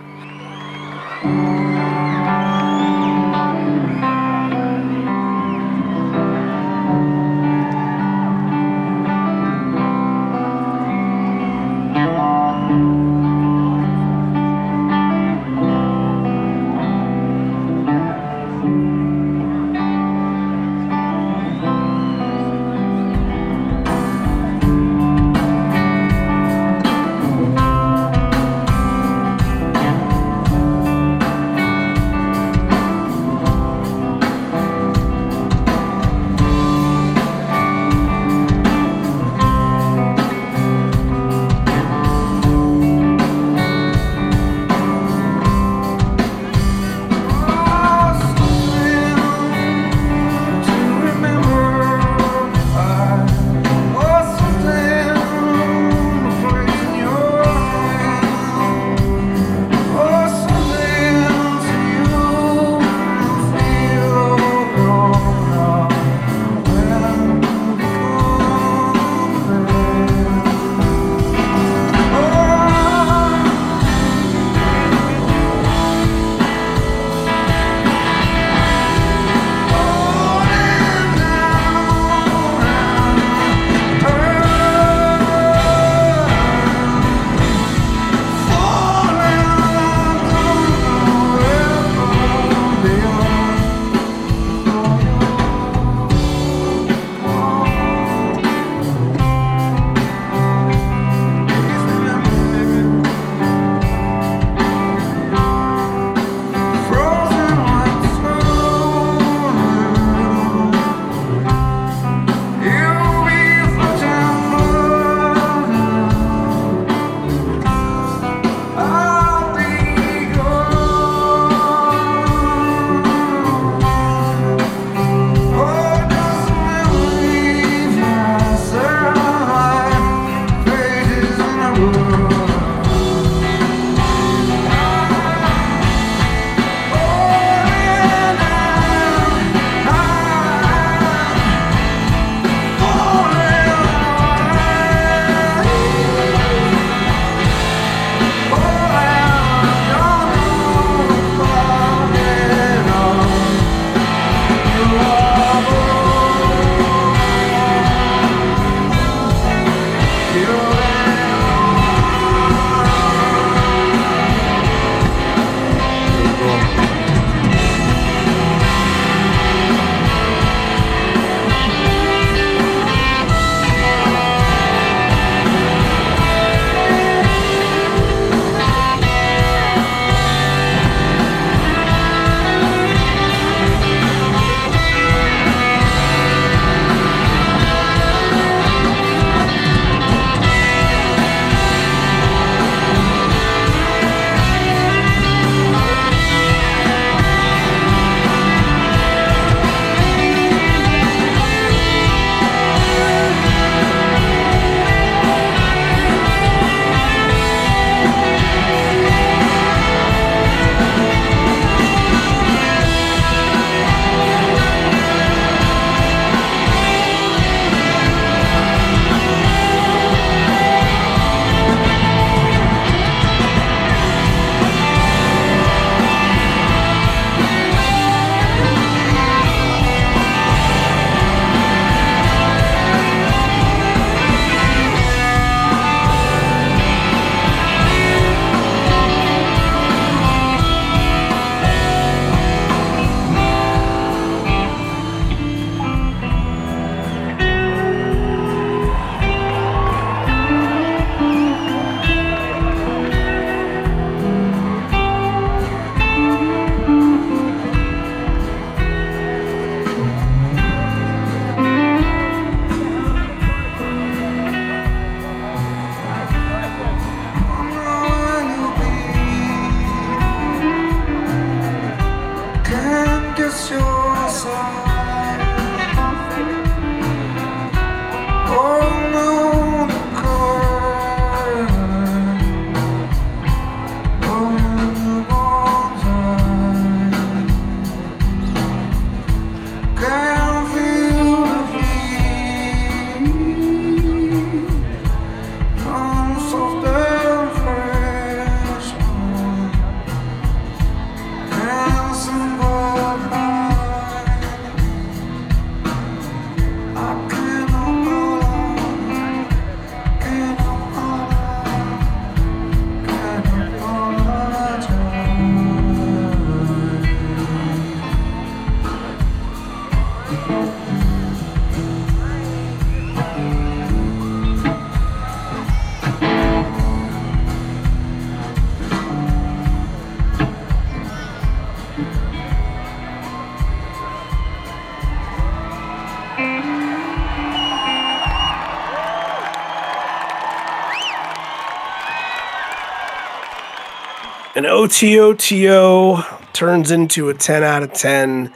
An OTOTO turns into a 10 out of 10.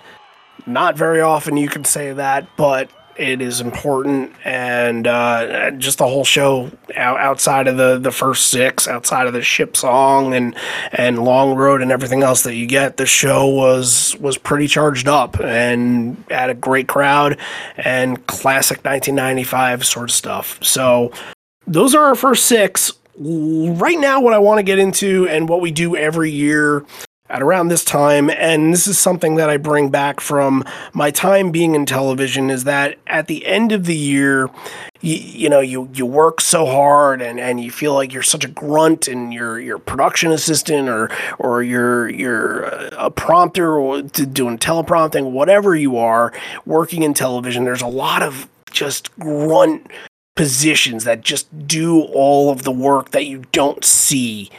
Not very often you can say that, but it is important. And uh, just the whole show outside of the, the first six, outside of the ship song and, and Long Road and everything else that you get, the show was, was pretty charged up and had a great crowd and classic 1995 sort of stuff. So those are our first six. Right now, what I want to get into and what we do every year at around this time, and this is something that I bring back from my time being in television, is that at the end of the year, you, you know, you, you work so hard and, and you feel like you're such a grunt and you're, you're production assistant or, or you're, you're a prompter or doing teleprompting, whatever you are working in television, there's a lot of just grunt positions that just do all of the work that you don't see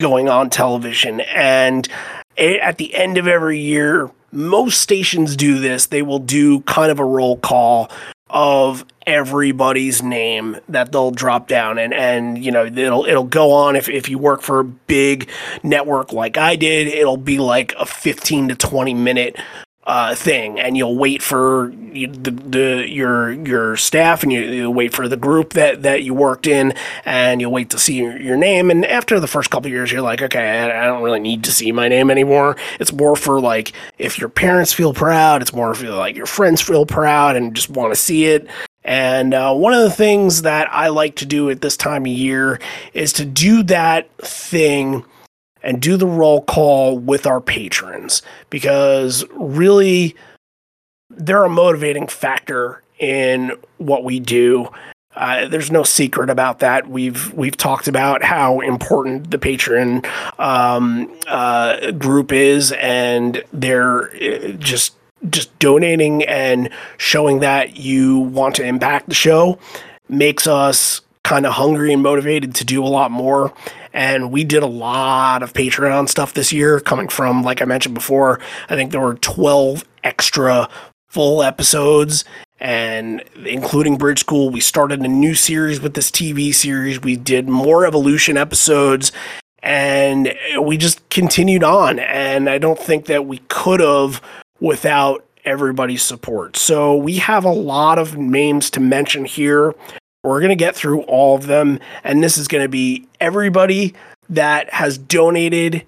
going on television. And at the end of every year, most stations do this. They will do kind of a roll call of everybody's name that they'll drop down and and you know it'll it'll go on if, if you work for a big network like I did it'll be like a 15 to 20 minute uh, thing, and you'll wait for the, the your your staff, and you, you wait for the group that that you worked in, and you'll wait to see your, your name. And after the first couple years, you're like, okay, I, I don't really need to see my name anymore. It's more for like if your parents feel proud. It's more for like your friends feel proud and just want to see it. And uh, one of the things that I like to do at this time of year is to do that thing and do the roll call with our patrons because really they're a motivating factor in what we do. Uh, there's no secret about that. We've we've talked about how important the patron um, uh, group is, and they're uh, just just donating and showing that you want to impact the show makes us kind of hungry and motivated to do a lot more. And we did a lot of Patreon stuff this year, coming from, like I mentioned before, I think there were 12 extra full episodes and including Bridge School. We started a new series with this TV series. We did more evolution episodes and we just continued on. And I don't think that we could have without everybody's support. So we have a lot of names to mention here. We're going to get through all of them. And this is going to be everybody that has donated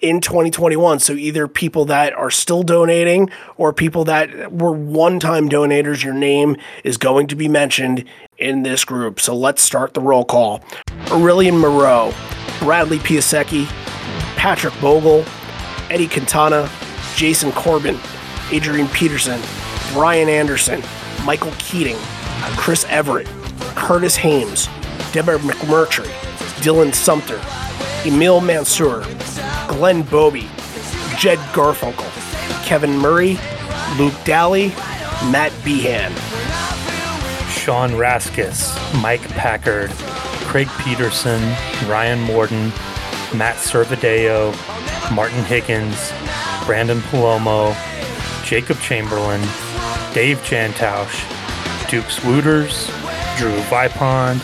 in 2021. So either people that are still donating or people that were one time donators, your name is going to be mentioned in this group. So let's start the roll call. Aurelian Moreau, Bradley Piasecki, Patrick Bogle, Eddie Quintana, Jason Corbin, Adrian Peterson, Brian Anderson, Michael Keating, Chris Everett, Curtis Hames, Deborah McMurtry, Dylan Sumter, Emil Mansour, Glenn Bobby, Jed Garfunkel, Kevin Murray, Luke Daly, Matt Behan. Sean Raskis, Mike Packard, Craig Peterson, Ryan Morden, Matt Servideo, Martin Higgins, Brandon Palomo, Jacob Chamberlain, Dave Jantausch, Dukes Wooters, Drew Vipond,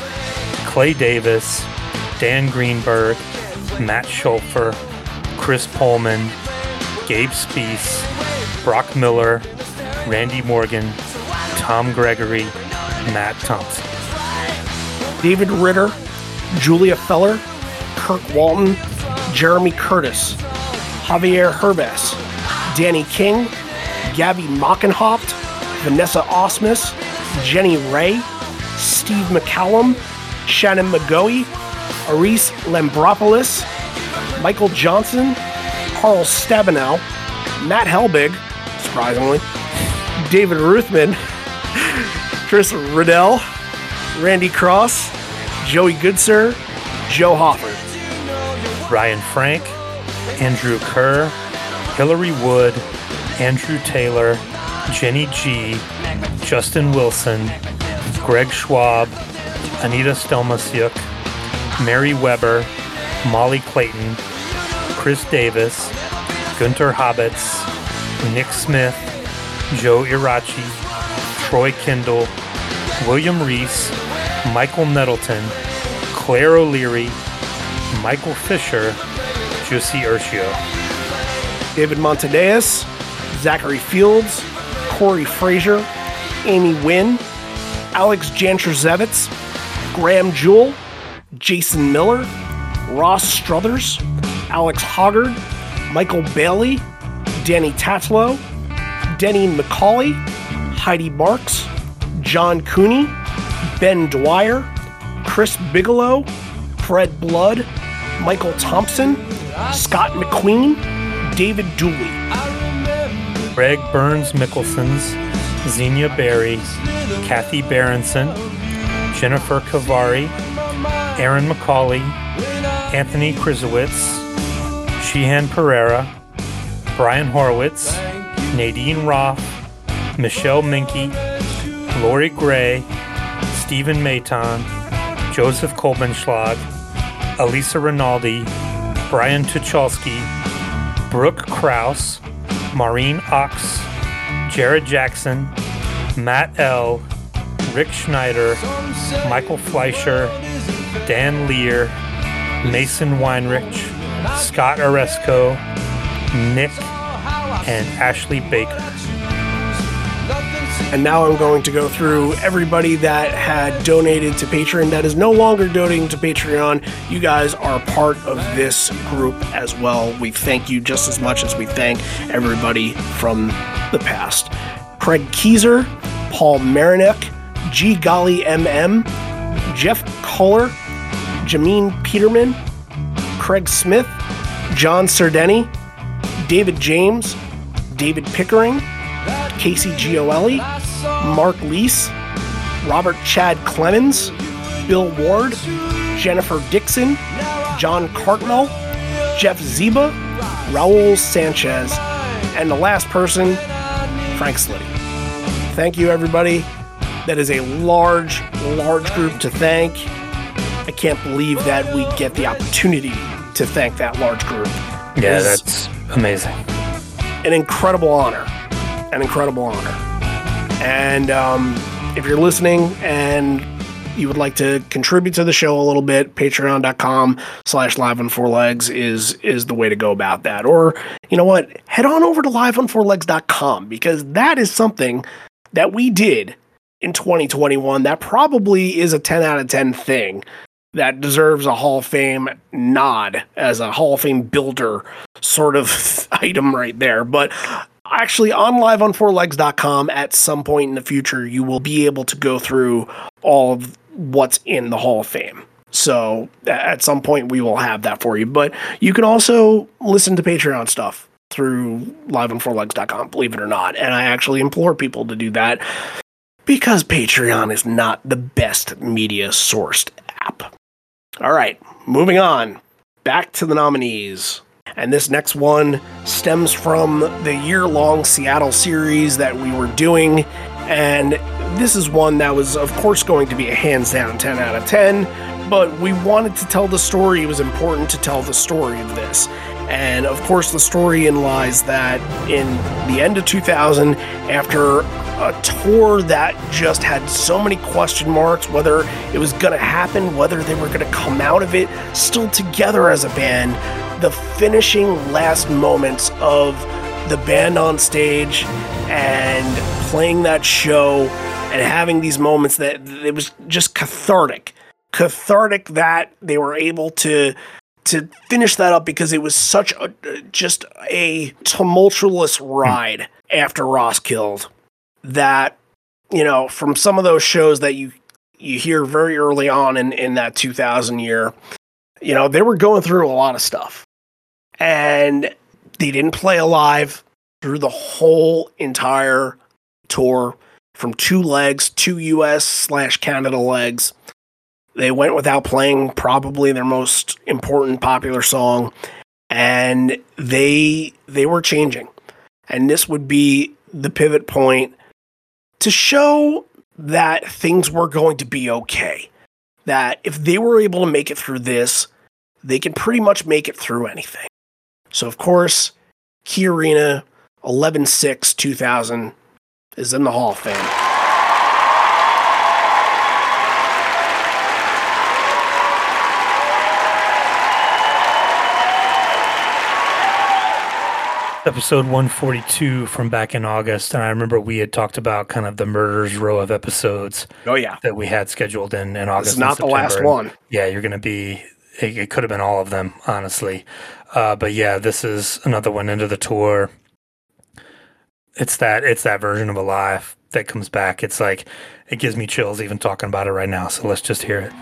Clay Davis, Dan Greenberg, Matt Schulfer, Chris Pullman, Gabe Spees, Brock Miller, Randy Morgan, Tom Gregory, Matt Thompson. David Ritter, Julia Feller, Kirk Walton, Jeremy Curtis, Javier Herbes, Danny King, Gabby Mockenhoft, Vanessa Osmus, Jenny Ray, Steve McCallum, Shannon McGoey, Aris Lambropoulos, Michael Johnson, Carl Stabenow, Matt Helbig, surprisingly, David Ruthman, Chris Riddell, Randy Cross, Joey Goodsir, Joe Hoffer. Ryan Frank, Andrew Kerr, Hillary Wood, Andrew Taylor, Jenny G, Justin Wilson, Greg Schwab, Anita Stelmasiuk, Mary Weber, Molly Clayton, Chris Davis, Gunter Hobbits, Nick Smith, Joe Irachi, Troy Kendall, William Reese, Michael Nettleton, Claire O'Leary, Michael Fisher, Juicy Urshio. David Montadeus, Zachary Fields, Corey Frazier, Amy Wynn, Alex Jantrzewicz, Graham Jewell, Jason Miller, Ross Struthers, Alex Hoggard, Michael Bailey, Danny Tatlow, Denny McCauley, Heidi Marks, John Cooney, Ben Dwyer, Chris Bigelow, Fred Blood, Michael Thompson, Scott McQueen, David Dooley. Greg Burns Mickelsons, Xenia Berry, Kathy Berenson, Jennifer Cavari, Aaron McCauley, Anthony Krizowitz, Sheehan Pereira, Brian Horowitz, Nadine Roth, Michelle Minky, Lori Gray, Stephen Mayton, Joseph Kolbenschlag, Elisa Rinaldi, Brian Tucholsky, Brooke Kraus, Maureen Ox, Jared Jackson, Matt L., Rick Schneider, Michael Fleischer, Dan Lear, Mason Weinrich, Scott Oresco, Nick, and Ashley Baker. And now I'm going to go through everybody that had donated to Patreon that is no longer donating to Patreon. You guys are part of this group as well. We thank you just as much as we thank everybody from the past. Craig Keyser, Paul Marinek, G Golly MM, Jeff Kohler, Jameen Peterman, Craig Smith, John Sardeni, David James, David Pickering, Casey Gioeli, Mark Leese, Robert Chad Clemens, Bill Ward, Jennifer Dixon, John Cartmel, Jeff Ziba, Raul Sanchez, and the last person, Frank Slitty. Thank you, everybody. That is a large, large group to thank. I can't believe that we get the opportunity to thank that large group. Yeah, that's amazing. an incredible honor. An incredible honor. And um, if you're listening and you would like to contribute to the show a little bit, patreon.com slash live on four legs is is the way to go about that. Or, you know what, head on over to liveonfourlegs.com because that is something that we did in 2021 that probably is a 10 out of 10 thing that deserves a Hall of Fame nod as a Hall of Fame builder sort of item right there. But actually, on liveonfourlegs.com at some point in the future, you will be able to go through all of what's in the Hall of Fame. So at some point, we will have that for you. But you can also listen to Patreon stuff through liveonfourlegs.com, believe it or not. And I actually implore people to do that because Patreon is not the best media sourced app. All right, moving on. Back to the nominees. And this next one stems from the year long Seattle series that we were doing. And this is one that was, of course, going to be a hands down 10 out of 10. But we wanted to tell the story. It was important to tell the story of this. And of course, the story in lies that in the end of 2000, after a tour that just had so many question marks whether it was going to happen, whether they were going to come out of it still together as a band. The finishing last moments of the band on stage and playing that show and having these moments that it was just cathartic. Cathartic that they were able to to finish that up because it was such a just a tumultuous ride after Roskilde that you know from some of those shows that you you hear very early on in in that 2000 year you know they were going through a lot of stuff. And they didn't play alive through the whole entire tour from two legs two us slash canada legs they went without playing probably their most important popular song and they they were changing and this would be the pivot point to show that things were going to be okay. That if they were able to make it through this, they can pretty much make it through anything. So, of course, Key Arena 11 6 2000 is in the Hall of Fame. Episode 142 from back in August, and I remember we had talked about kind of the murders row of episodes Oh yeah. that we had scheduled in, in August. Is not the last September. one. Yeah, you're going to be. It, it could have been all of them, honestly. Uh, but yeah, this is another one into the tour. It's that it's that version of Alive that comes back. It's like it gives me chills even talking about it right now. So let's just hear it.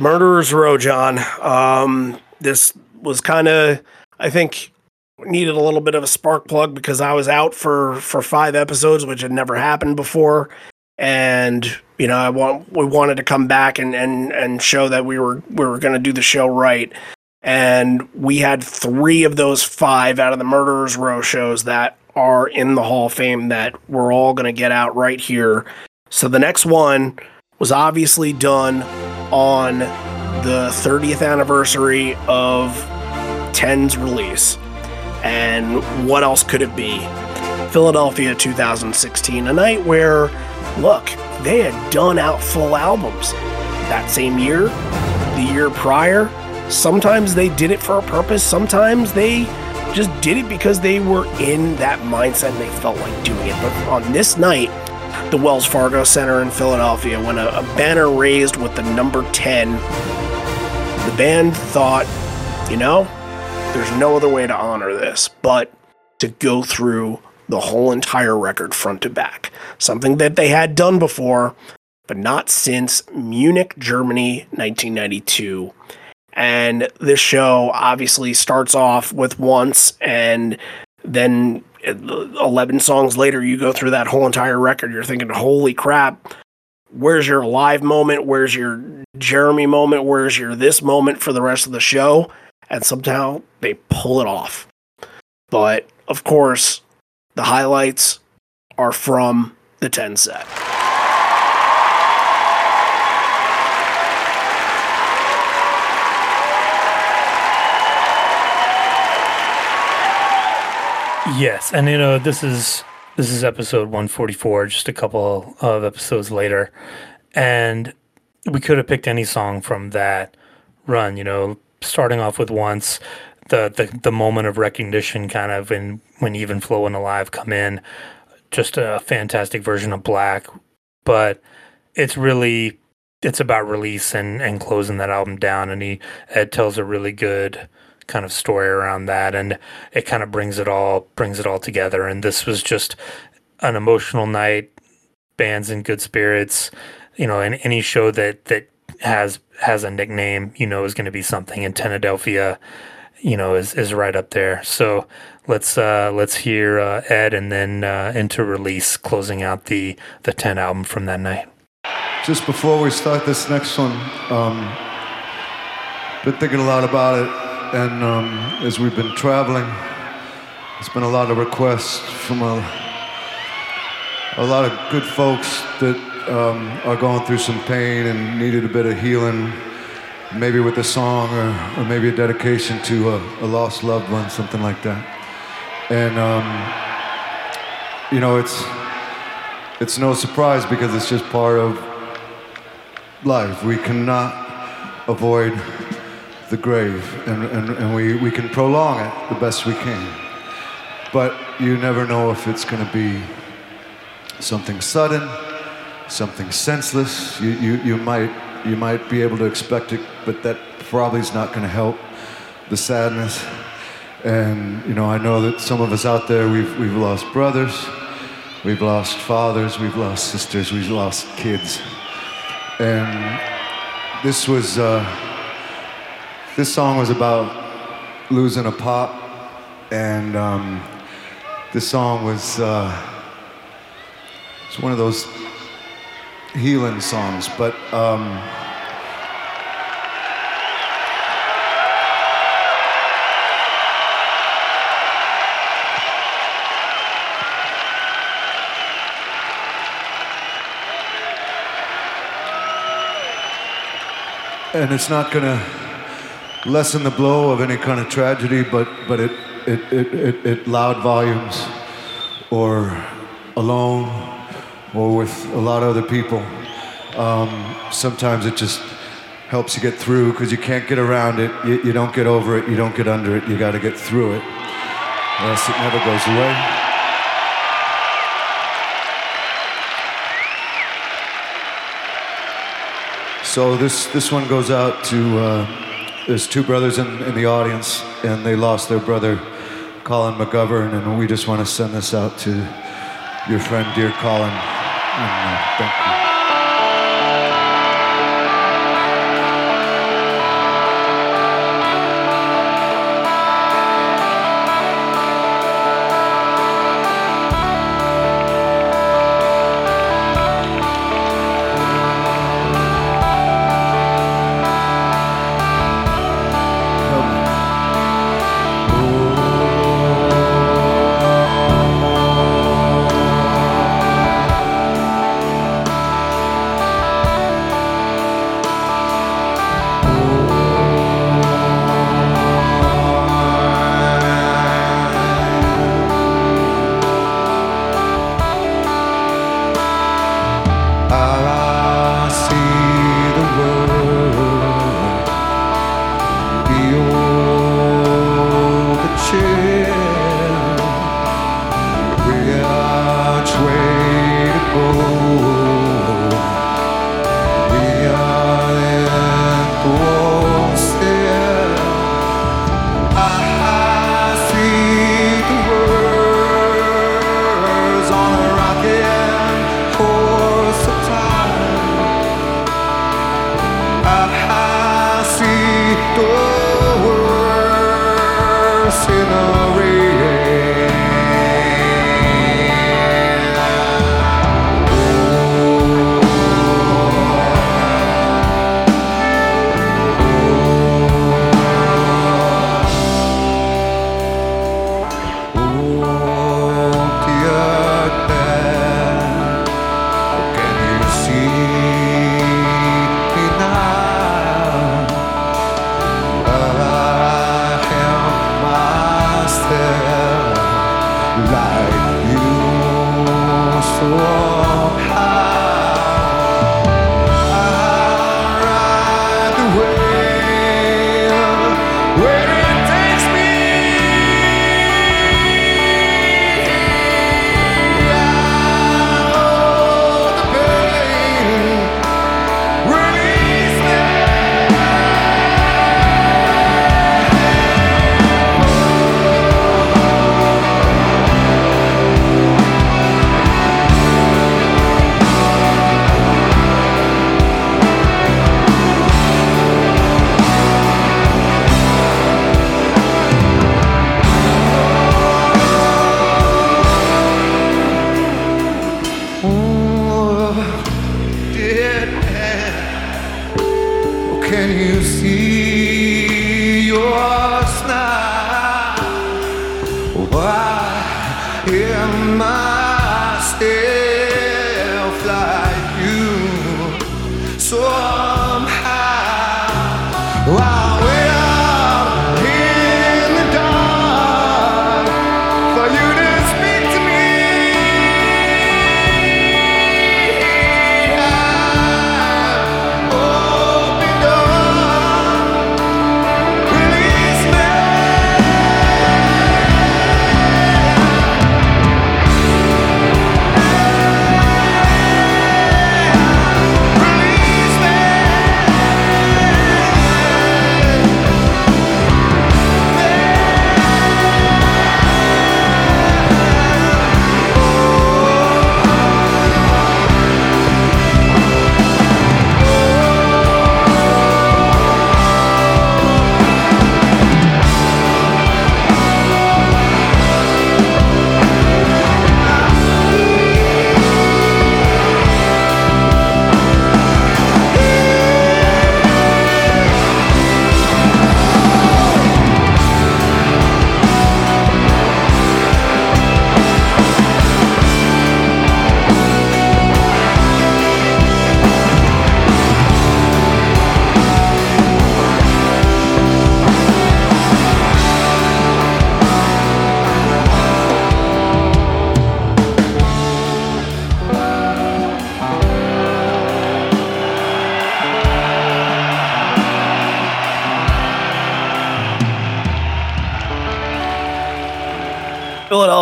Murderers Row, John. Um, this was kind of, I think, needed a little bit of a spark plug because I was out for for five episodes, which had never happened before, and you know, I want we wanted to come back and and and show that we were we were going to do the show right, and we had three of those five out of the Murderers Row shows that are in the Hall of Fame that we're all going to get out right here. So the next one was obviously done on the 30th anniversary of 10's release. And what else could it be? Philadelphia 2016, a night where, look, they had done out full albums that same year, the year prior. Sometimes they did it for a purpose, sometimes they just did it because they were in that mindset and they felt like doing it. But on this night, the Wells Fargo Center in Philadelphia, when a, a banner raised with the number 10, the band thought, you know, there's no other way to honor this but to go through the whole entire record front to back. Something that they had done before, but not since Munich, Germany, 1992. And this show obviously starts off with Once, and then 11 songs later, you go through that whole entire record. You're thinking, holy crap, where's your live moment? Where's your Jeremy moment? Where's your this moment for the rest of the show? And somehow they pull it off. But of course, the highlights are from the 10 set. Yes, and you know this is this is episode 144, just a couple of episodes later, and we could have picked any song from that run. You know, starting off with once the the, the moment of recognition, kind of when when even Flow and Alive come in, just a fantastic version of Black, but it's really it's about release and and closing that album down, and he Ed tells a really good kind of story around that and it kind of brings it all brings it all together. And this was just an emotional night bands in good spirits. You know and any show that that has has a nickname you know is going to be something. And Tenadelphia you know is is right up there. So let's uh let's hear uh, Ed and then uh, into release closing out the the 10 album from that night. Just before we start this next one, um, been thinking a lot about it, and um, as we've been traveling, there's been a lot of requests from a, a lot of good folks that um, are going through some pain and needed a bit of healing, maybe with a song or, or maybe a dedication to a, a lost loved one, something like that. And um, you know, it's it's no surprise because it's just part of life. We cannot avoid the grave, and, and, and we, we can prolong it the best we can. But you never know if it's going to be something sudden, something senseless. You, you, you, might, you might be able to expect it, but that probably is not going to help the sadness. And, you know, I know that some of us out there, we've, we've lost brothers, we've lost fathers, we've lost sisters, we've lost kids. And this was, uh, this song was about losing a pop, and um, this song was, uh, it's one of those healing songs, but um, and it's not to lessen the blow of any kind of tragedy, but, but it, it, it, it, it loud volumes or alone or with a lot of other people. Um, sometimes it just helps you get through because you can't get around it. You, you don't get over it. You don't get under it. You got to get through it. Else it never goes away. So this, this one goes out to, uh, there's two brothers in, in the audience, and they lost their brother, Colin McGovern, and we just want to send this out to your friend, dear Colin. And, uh, thank you.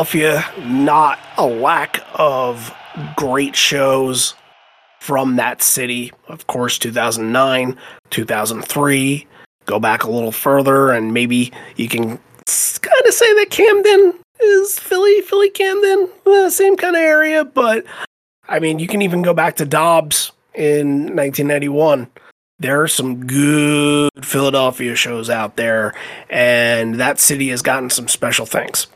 Philadelphia, not a lack of great shows from that city. Of course, 2009, 2003. Go back a little further, and maybe you can kind of say that Camden is Philly, Philly, Camden, uh, same kind of area. But I mean, you can even go back to Dobbs in 1991 there are some good Philadelphia shows out there, and that city has gotten some special things.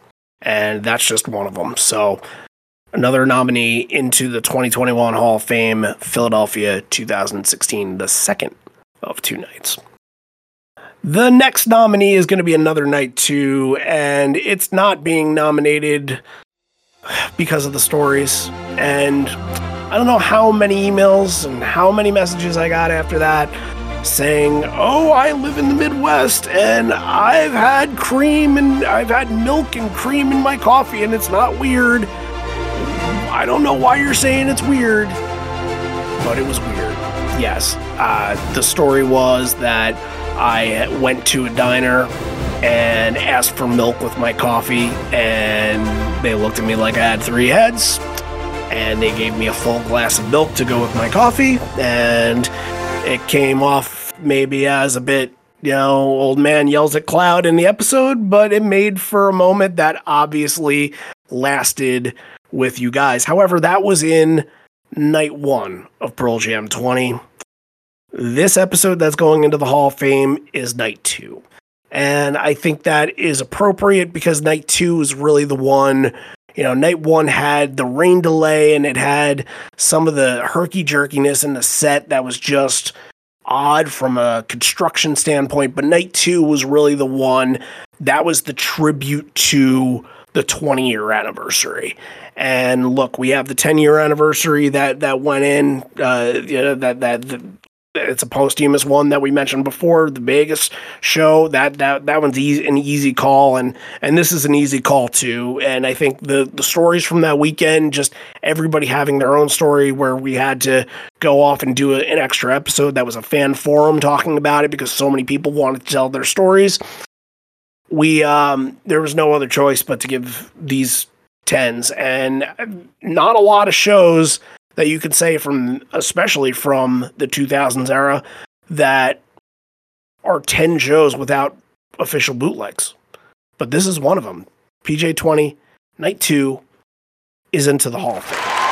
And that's just one of them. So, another nominee into the 2021 Hall of Fame, Philadelphia 2016, the second of two nights. The next nominee is going to be another night too, and it's not being nominated because of the stories. And I don't know how many emails and how many messages I got after that saying, Oh, I live in the Midwest and I've had cream and I've had milk and cream in my coffee and it's not weird. I don't know why you're saying it's weird, but it was weird. Yes. Uh, the story was that I went to a diner and asked for milk with my coffee, and they looked at me like I had three heads and they gave me a full glass of milk to go with my coffee and it came off maybe as a bit you know old man yells at cloud in the episode but it made for a moment that obviously lasted with you guys. However that was in night one of pearl jam 20 this episode that's going into the hall of fame is night two. And i think that is appropriate because night two is really the one you know, night one had the rain delay and it had some of the herky jerkiness in the set that was just odd from a construction standpoint. But night two was really the one that was the tribute to the 20 year anniversary. And look, we have the 10 year anniversary that that went in, uh, you know, that that it's a posthumous one that we mentioned before, the Vegas show. That that that one's easy, an easy call, and and this is an easy call too. And I think the the stories from that weekend, just everybody having their own story, where we had to go off and do a, an extra episode that was a fan forum talking about it because so many people wanted to tell their stories. We um there was no other choice but to give these tens, and not a lot of shows that you could say from especially from the 2000s era that are 10 shows without official bootlegs. But this is one of them. PJ 20 Night 2 is into the Hall of Fame.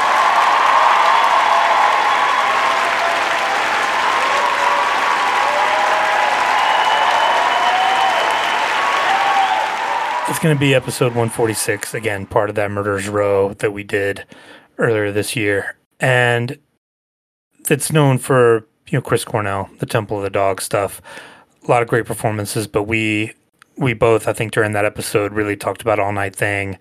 It's going to be episode 146, again, part of that Murderers Row that we did earlier this year. And it's known for, you know, Chris Cornell, the Temple of the Dog stuff. A lot of great performances, but we we both, I think, during that episode really talked about All Night Thing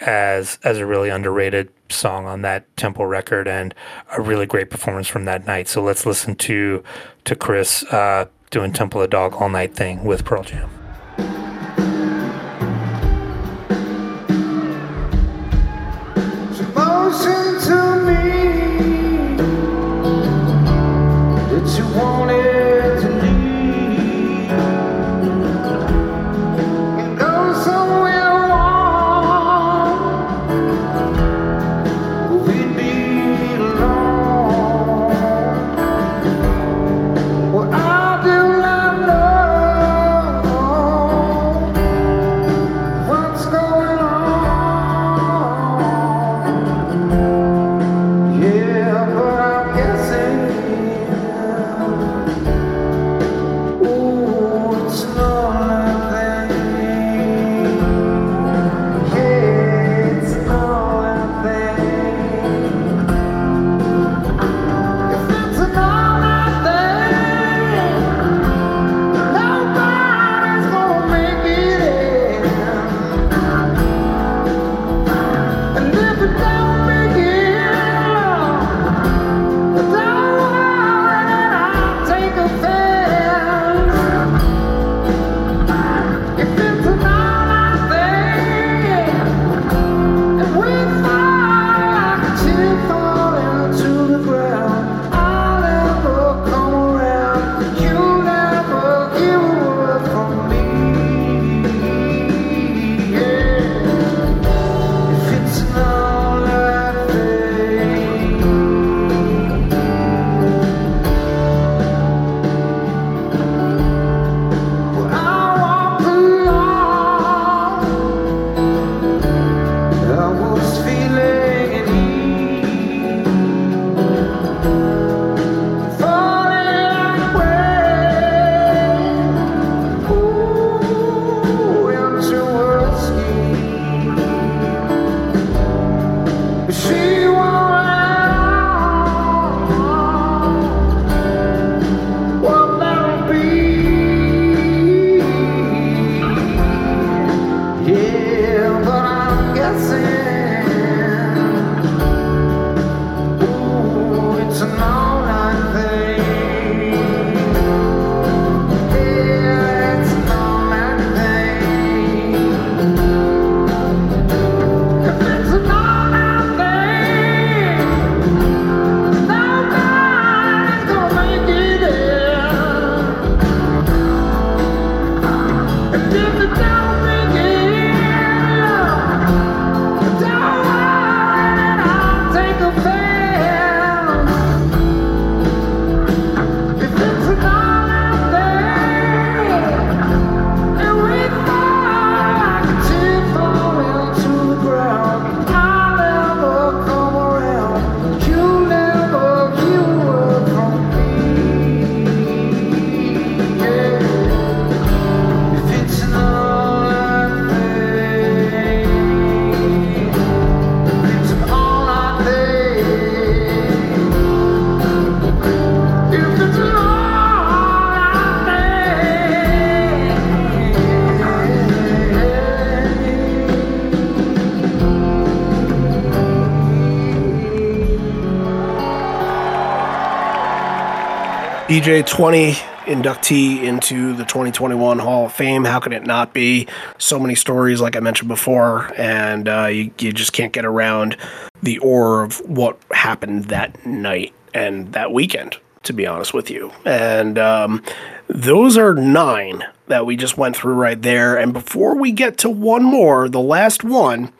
as as a really underrated song on that Temple record and a really great performance from that night. So let's listen to to Chris uh, doing Temple of the Dog All Night Thing with Pearl Jam. To that PJ20 inductee into the 2021 Hall of Fame. How can it not be? So many stories, like I mentioned before, and uh, you, you just can't get around the aura of what happened that night and that weekend, to be honest with you. And um, those are nine that we just went through right there. And before we get to one more, the last one,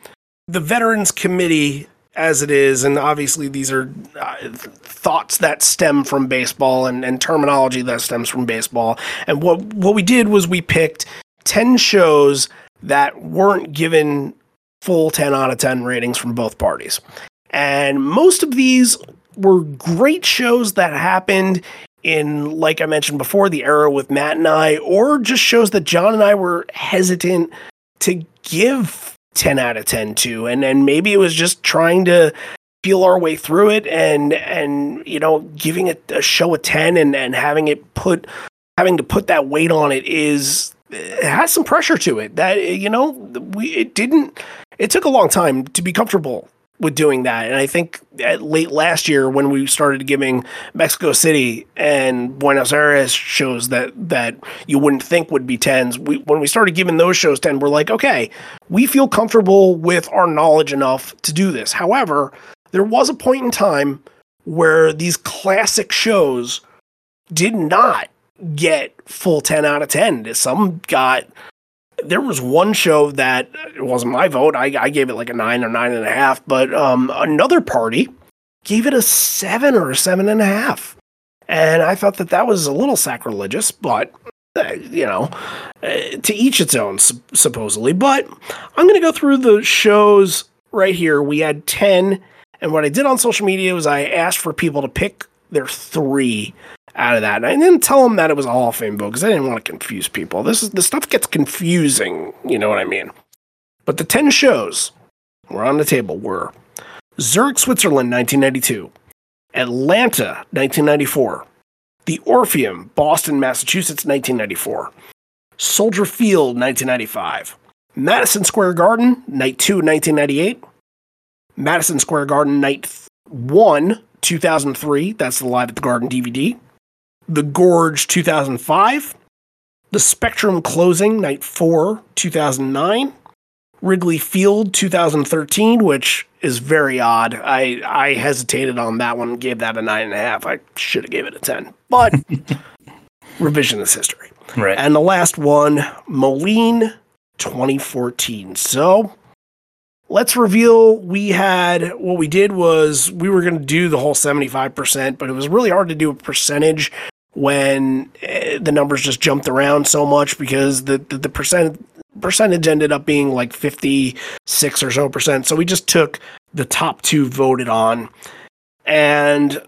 the Veterans Committee as it is, and obviously these are uh, thoughts that stem from baseball and, and terminology that stems from baseball. And what what we did was we picked ten shows that weren't given full ten out of ten ratings from both parties, and most of these were great shows that happened in, like I mentioned before, the era with Matt and I, or just shows that John and I were hesitant to give 10 out of 10 to and and maybe it was just trying to feel our way through it and and you know giving it a show a 10 and and having it put having to put that weight on it is it has some pressure to it that you know we it didn't it took a long time to be comfortable with doing that. And i think at late last year when we started giving mexico city and buenos aires shows that that you wouldn't think would be 10s we, when we started giving those shows 10 we're like okay we feel comfortable with our knowledge enough to do this. However there was a point in time where these classic shows did not get full 10 out of 10 some got there was one show that it wasn't my vote. I, I gave it like a nine or nine and a half, but um, another party gave it a seven or a seven and a half. And I thought that that was a little sacrilegious, but uh, you know, uh, to each its own, sup- supposedly. But I'm going to go through the shows right here. We had 10. And what I did on social media was I asked for people to pick their three out of that. And I didn't tell them that it was a Hall of Fame because I didn't want to confuse people. This is the stuff gets confusing, you know what I mean? But the 10 shows were on the table were Zurich, Switzerland, 1992, Atlanta, 1994, The Orpheum, Boston, Massachusetts, 1994, Soldier Field, 1995, Madison Square Garden, Night 2, 1998, Madison Square Garden, Night 1, 2003. That's the Live at the Garden DVD. The Gorge 2005, The Spectrum Closing Night 4 2009, Wrigley Field 2013, which is very odd. I, I hesitated on that one, gave that a nine and a half. I should have gave it a 10, but revisionist history. Right. And the last one, Moline 2014. So let's reveal we had what we did was we were going to do the whole 75%, but it was really hard to do a percentage when eh, the numbers just jumped around so much because the, the, the percent percentage ended up being like 56 or so percent. So we just took the top two voted on. And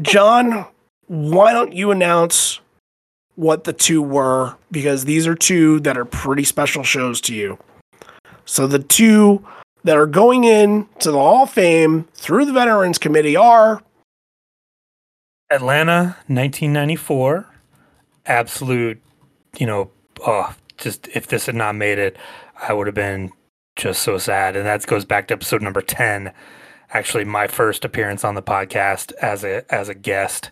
John, why don't you announce what the two were? Because these are two that are pretty special shows to you. So the two that are going in to the Hall of Fame through the Veterans Committee are Atlanta, 1994. Absolute, you know, oh, just if this had not made it, I would have been just so sad. And that goes back to episode number 10. Actually, my first appearance on the podcast as a as a guest.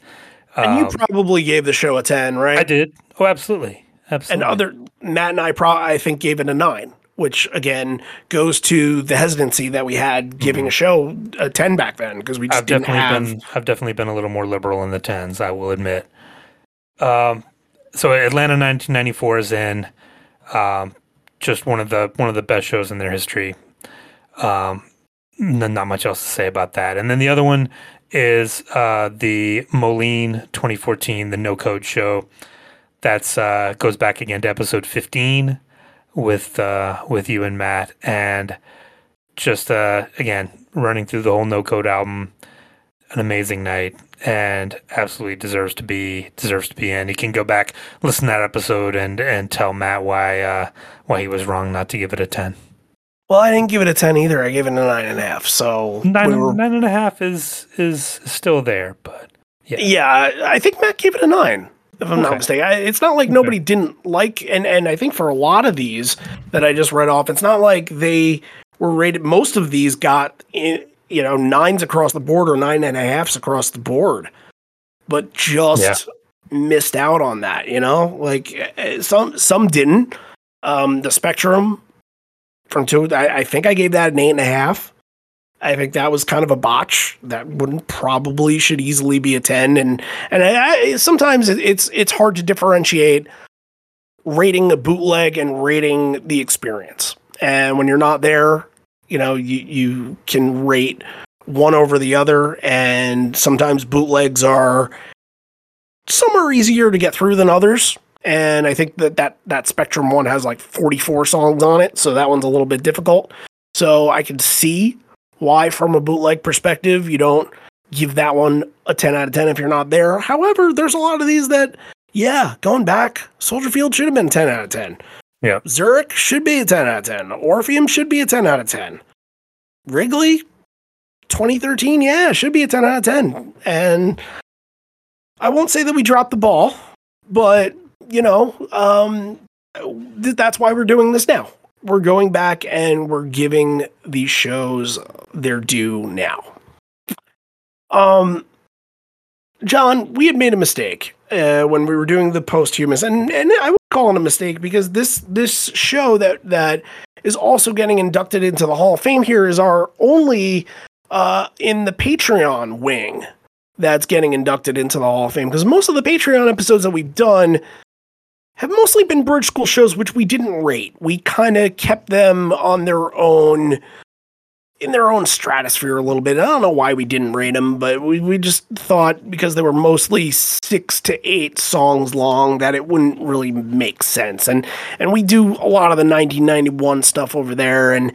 and you Um, probably gave the show a 10, right? I did. Oh, absolutely. Absolutely. And other Matt and I pro I think gave it a 9, which again goes to the hesitancy that we had giving a show a 10 back then because we just I've didn't definitely have been I've definitely been a little more liberal in the tens, I will admit. Um, so Atlanta 1994 is in um, just one of the one of the best shows in their history. Um, n- not much else to say about that. And then the other one is uh, the Moline 2014, the No Code show. That's uh, goes back again to episode 15 with uh, with you and Matt, and just uh, again running through the whole No Code album. An amazing night, and absolutely deserves to be deserves to be in. You can go back listen to that episode and and tell Matt why uh, why he was wrong not to give it a ten. Well, I didn't give it a 10 either. I gave it a nine and a half. So Nine, we were- nine and a half is is still there, but yeah, yeah. I think Matt gave it a nine. If I'm not Okay. mistaken, I, it's not like nobody didn't like, and and I think for a lot of these that I just read off, it's not like they were rated. Most of these got in, you know nines across the board or nine and a halfs across the board, but just missed out on that. You know, like eh, some some didn't. Um, the Spectrum from two, I, I think I gave that an eight and a half. I think that was kind of a botch. That wouldn't probably should easily be a ten. And and I, I, sometimes it's it's hard to differentiate rating a bootleg and rating the experience. And when you're not there, you know, you you can rate one over the other. And sometimes bootlegs are some are easier to get through than others. And I think that that, that Spectrum one has like 44 songs on it. So that one's a little bit difficult. So I can see why, from a bootleg perspective, you don't give that one a 10 out of 10 if you're not there. However, there's a lot of these that, yeah, going back, Soldier Field should have been 10 out of 10. Yeah. Zurich should be a 10 out of 10. Orpheum should be a 10 out of 10. Wrigley, 2013, yeah, should be a 10 out of 10. And I won't say that we dropped the ball, but, you know, um, th- that's why we're doing this now. We're going back and we're giving these shows their due now. Um, John, we had made a mistake uh, when we were doing the posthumous, and and I would call it a mistake because this this show that that is also getting inducted into the Hall of Fame here is our only uh, in the Patreon wing that's getting inducted into the Hall of Fame because most of the Patreon episodes that we've done have mostly been Bridge School shows which we didn't rate. We kind of kept them on their own in their own stratosphere a little bit. I don't know why we didn't rate them, but we, we just thought because they were mostly six to eight songs long that it wouldn't really make sense. And and we do a lot of the 1991 stuff over there, and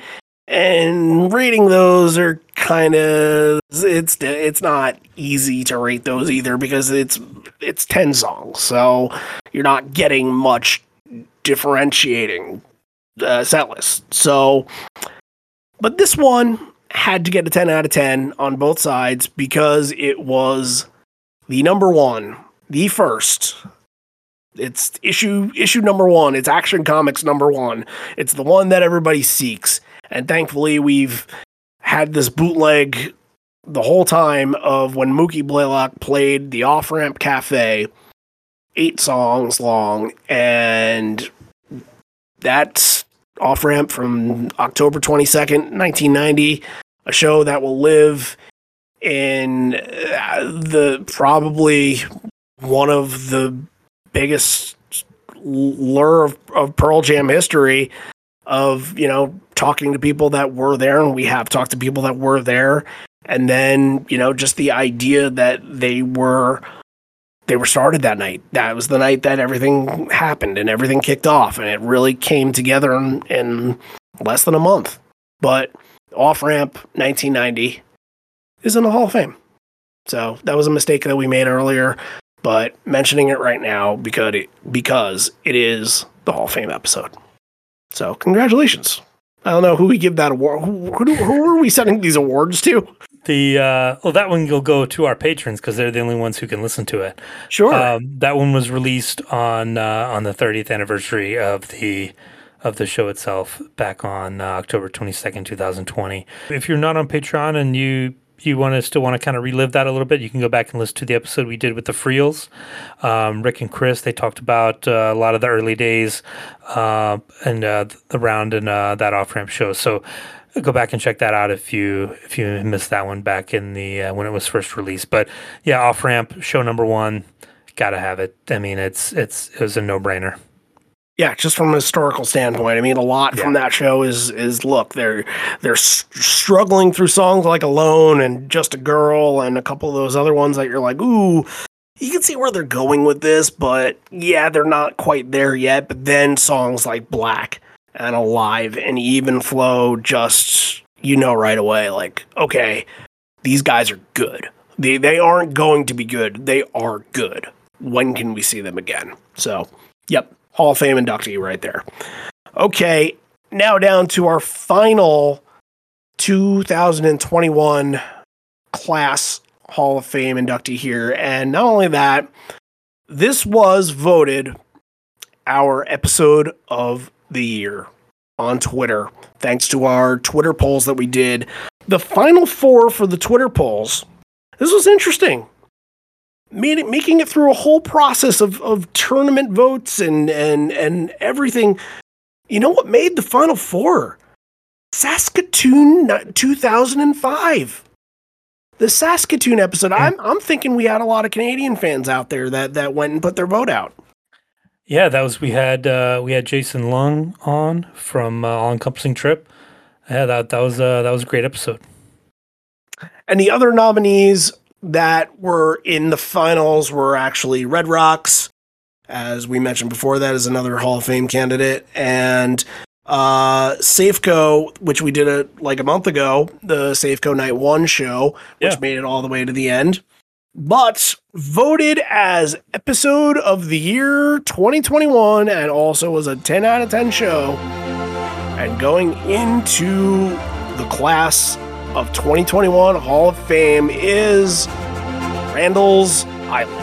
and rating those are kind of it's it's not easy to rate those either because it's it's 10 songs, so you're not getting much differentiating uh, set list. So but this one had to get a 10 out of 10 on both sides because it was the number one, the first. It's issue issue number one. It's Action Comics number one. It's the one that everybody seeks. And thankfully, we've had this bootleg the whole time of when Mookie Blaylock played the Off Ramp Cafe, eight songs long, and that's off ramp from October 22nd, 1990, a show that will live in uh, the probably one of the biggest lure of, of Pearl Jam history of, you know, talking to people that were there and we have talked to people that were there and then, you know, just the idea that they were they were started that night. That was the night that everything happened and everything kicked off, and it really came together in, in less than a month. But off ramp 1990 is in the Hall of Fame. So that was a mistake that we made earlier, but mentioning it right now because it, because it is the Hall of Fame episode. So congratulations. I don't know who we give that award. Who, who, who are we sending these awards to? The uh, well, that one will go to our patrons because they're the only ones who can listen to it. Sure. Um, that one was released on uh, on the 30th anniversary of the of the show itself back on uh, October 22nd, 2020. If you're not on Patreon and you you want to still want to kind of relive that a little bit, you can go back and listen to the episode we did with the Friels. Um, Rick and Chris, they talked about uh, a lot of the early days uh, and uh, around in uh, that off ramp show. So go back and check that out if you if you missed that one back in the uh, when it was first released. But yeah, off ramp show number one, gotta have it. I mean, it's it's it was a no brainer. Yeah, just from a historical standpoint, I mean, a lot from that show is is look, they're they're struggling through songs like "Alone" and "Just a Girl" and a couple of those other ones that you're like, ooh, you can see where they're going with this, but yeah, they're not quite there yet. But then songs like "Black" and "Alive" and "Even Flow" just you know right away, like, okay, these guys are good. They they aren't going to be good. They are good. When can we see them again? So, yep, Hall of Fame inductee right there. Okay, now down to our final 2021 class Hall of Fame inductee here. And not only that, this was voted our episode of the year on Twitter, thanks to our Twitter polls that we did. The final four for the Twitter polls, this was interesting. Made it, making it through a whole process of, of tournament votes and and and everything. You know what made the Final Four? Saskatoon 2005. The Saskatoon episode. I'm I'm thinking we had a lot of Canadian fans out there that that went and put their vote out. Yeah, that was we had uh, we had Jason Lung on from uh, All Encompassing Trip. Yeah, that that was uh, that was a great episode. And the other nominees that were in the finals were actually Red Rocks, as we mentioned before. That is another Hall of Fame candidate, and uh, Safeco, which we did a like a month ago, the Safeco Night One show, which Yeah. made it all the way to the end, but voted as episode of the year 2021, and also was a 10 out of 10 show. And going into the class of 2021 Hall of Fame is Randall's Island.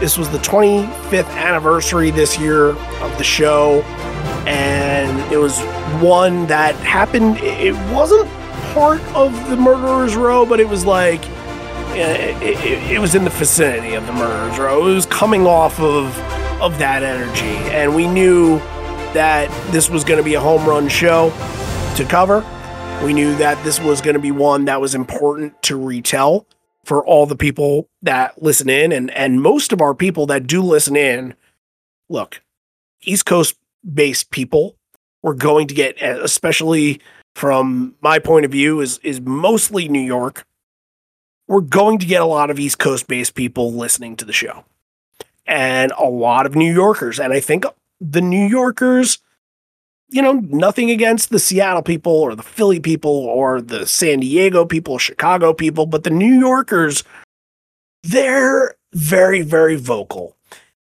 This was the 25th anniversary this year of the show, and it was one that happened. It wasn't part of the Murderer's Row, but it was like eh, it, it, it was in the vicinity of the Murderer's Row. It was coming off of of that energy, and we knew that this was going to be a home run show to cover. We knew that this was going to be one that was important to retell for all the people that listen in and and most of our people that do listen in. Look east coast based people we're going to get eh, especially from my point of view is is mostly new york. We're going to get a lot of east coast based people listening to the show and a lot of new yorkers. And i think the new yorkers you know, nothing against the Seattle people or the Philly people or the San Diego people, Chicago people, but the New Yorkers, they're very, very vocal.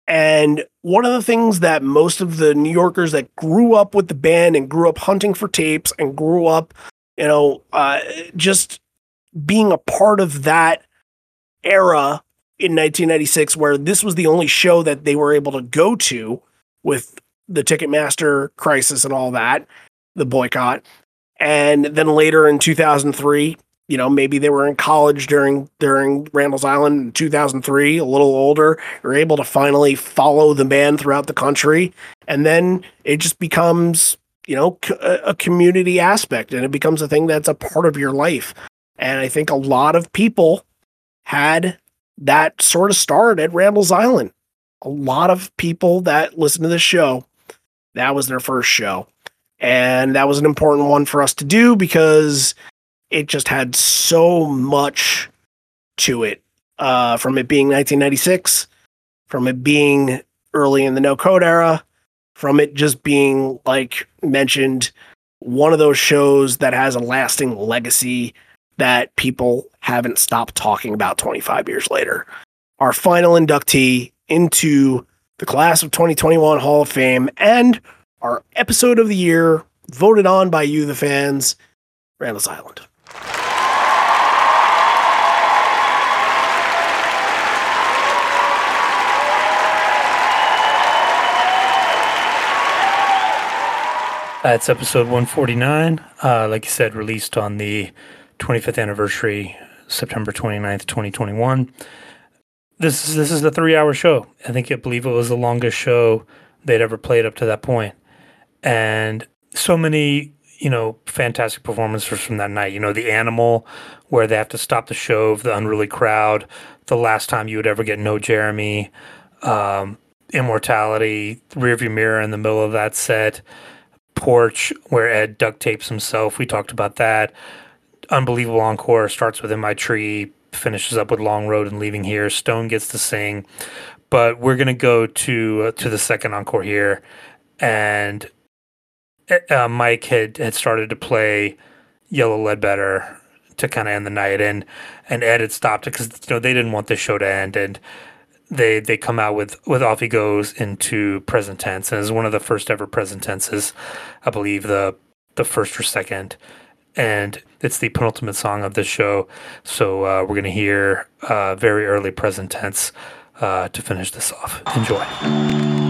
And one of the things that most of the New Yorkers that grew up with the band and grew up hunting for tapes and grew up, you know, uh, just being a part of that era in 1996, where this was the only show that they were able to go to with the Ticketmaster crisis and all that, the boycott. And then later in 2003, you know, maybe they were in college during during Randall's Island in 2003, a little older, you're able to finally follow the band throughout the country, and then it just becomes, you know, a community aspect, and it becomes a thing that's a part of your life. And I think a lot of people had that sort of start at Randall's Island. A lot of people that listen to this show, that was their first show. And that was an important one for us to do because it just had so much to it. Uh, from it being 1996, from it being early in the no code era, from it just being like mentioned, one of those shows that has a lasting legacy that people haven't stopped talking about 25 years later. Our final inductee into the class of 2021 Hall of Fame and our episode of the year voted on by you, the fans, Randall's Island. That's episode 149. Uh, like you said, released on the 25th anniversary, September 29th, 2021. This is this is the three hour show. I think I believe it was the longest show they'd ever played up to that point. And so many, you know, fantastic performances from that night. You know, the animal where they have to stop the show of the unruly crowd, the last time you would ever get no Jeremy, um, immortality, rearview mirror in the middle of that set porch where Ed duct tapes himself. We talked about that. Unbelievable encore starts with In My Tree, finishes up with Long Road and Leaving Here. Stone gets to sing, but we're gonna go to uh, to the second encore here, and uh, Mike had had started to play Yellow Ledbetter to kind of end the night, and and Ed had stopped it because you know they didn't want this show to end, and they they come out with with off he goes into present tense and is one of the first ever present tenses i believe the the first or second and it's the penultimate song of this show. So uh, we're going to hear uh, very early present tense uh, to finish this off. Enjoy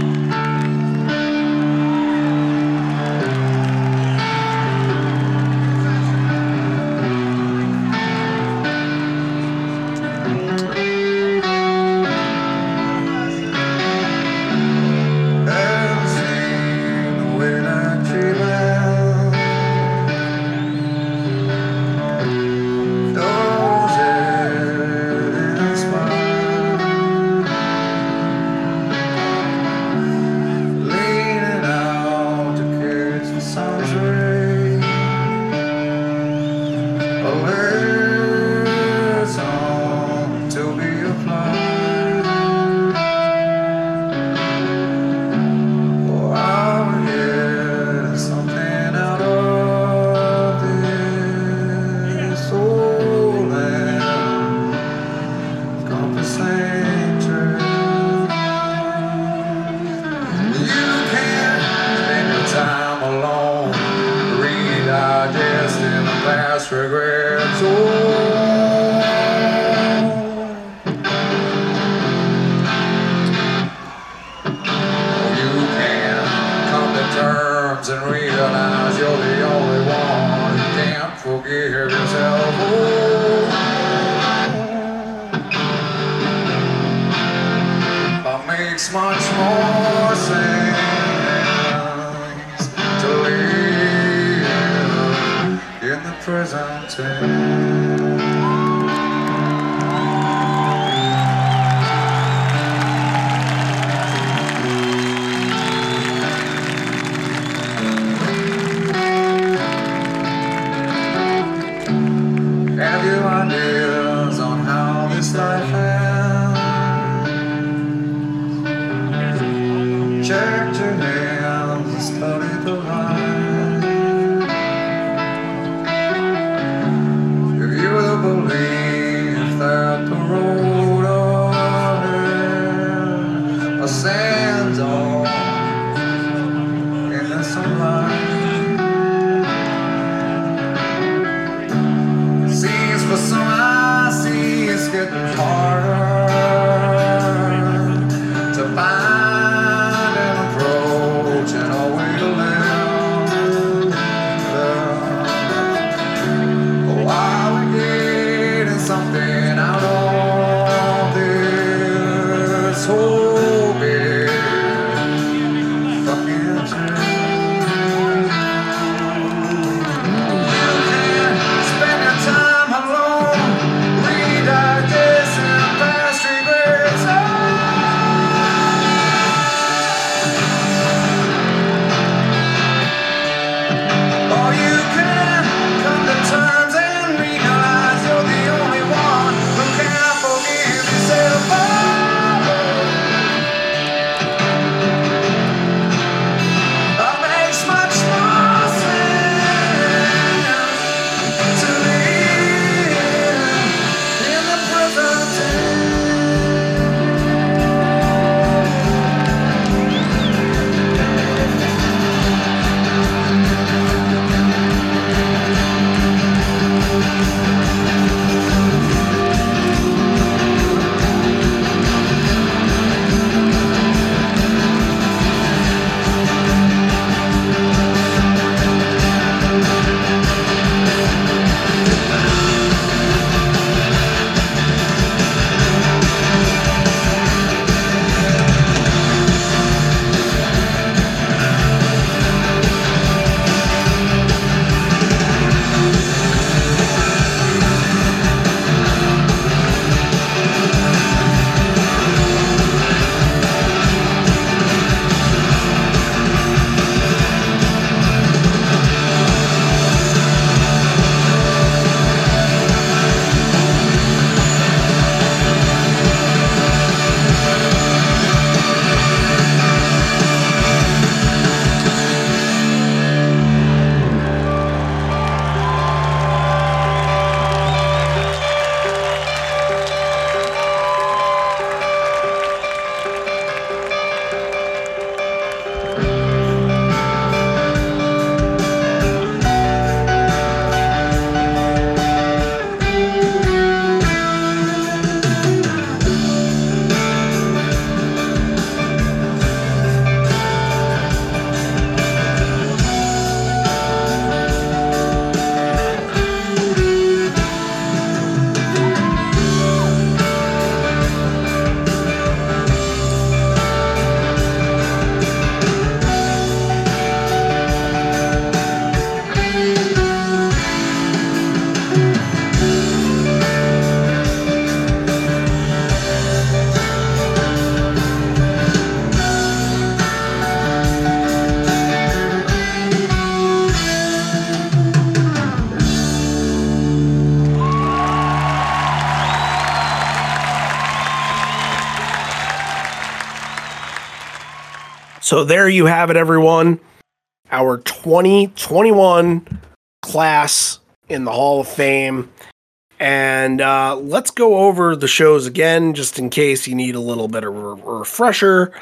So there you have it, everyone. Our 2021 class in the Hall of Fame. And uh, let's go over the shows again, just in case you need a little bit of a refresher.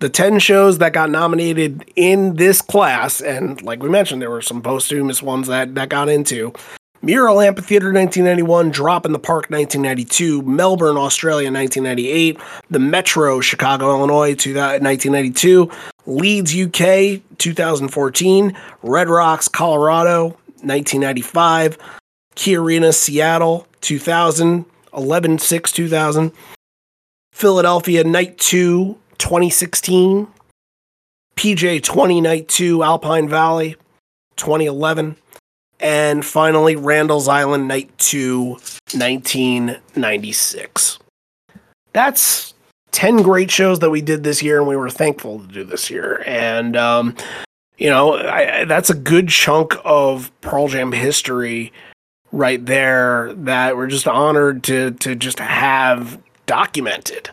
The 10 shows that got nominated in this class, and like we mentioned, there were some posthumous ones that, that got into, Mural Amphitheater 1991, Drop in the Park 1992, Melbourne, Australia 1998, The Metro, Chicago, Illinois 2000 1992, Leeds, UK 2014, Red Rocks, Colorado 1995, Key Arena, Seattle 2000, 11 6 2000, Philadelphia Night 2 2016, PJ 20 Night 2 Alpine Valley 2011, and finally Randall's Island Night 2 1996. That's 10 great shows that we did this year and we were thankful to do this year. And um, you know, I, I, that's a good chunk of Pearl Jam history right there that we're just honored to to just have documented.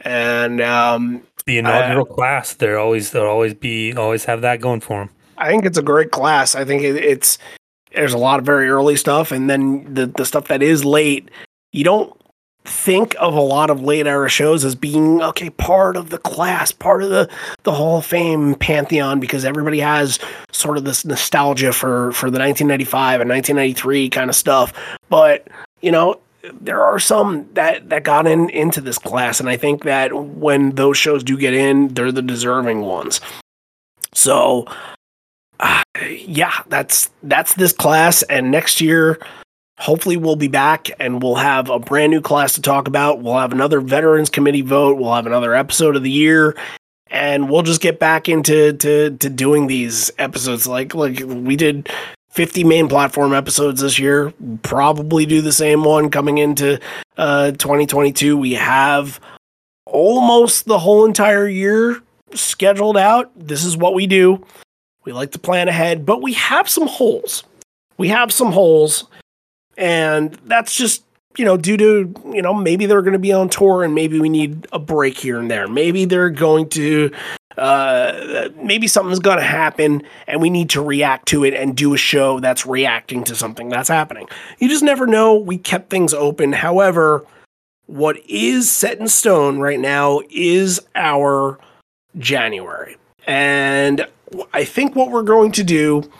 And um, The inaugural class, there always there'll always be always have that going for them. I think it's a great class. I think it, it's there's a lot of very early stuff, and then the the stuff that is late. You don't think of a lot of late era shows as being okay part of the class, part of the the Hall of Fame pantheon, because everybody has sort of this nostalgia for for the 1995 and 1993 kind of stuff. But you know, there are some that that got in into this class, and I think that when those shows do get in, they're the deserving ones. So, uh, yeah, that's that's this class, and next year, hopefully, we'll be back and we'll have a brand new class to talk about. We'll have another Veterans Committee vote. We'll have another episode of the year. And we'll just get back into to, to doing these episodes like like we did 50 main platform episodes this year. Probably do the same one coming into uh, 2022. We have almost the whole entire year scheduled out. This is what we do. We like to plan ahead, but we have some holes. We have some holes, and that's just you know due to you know maybe they're going to be on tour and maybe we need a break here and there. Maybe they're going to uh, maybe something's going to happen and we need to react to it and do a show that's reacting to something that's happening. You just never know. We kept things open. However, what is set in stone right now is our January. And I think what we're going to do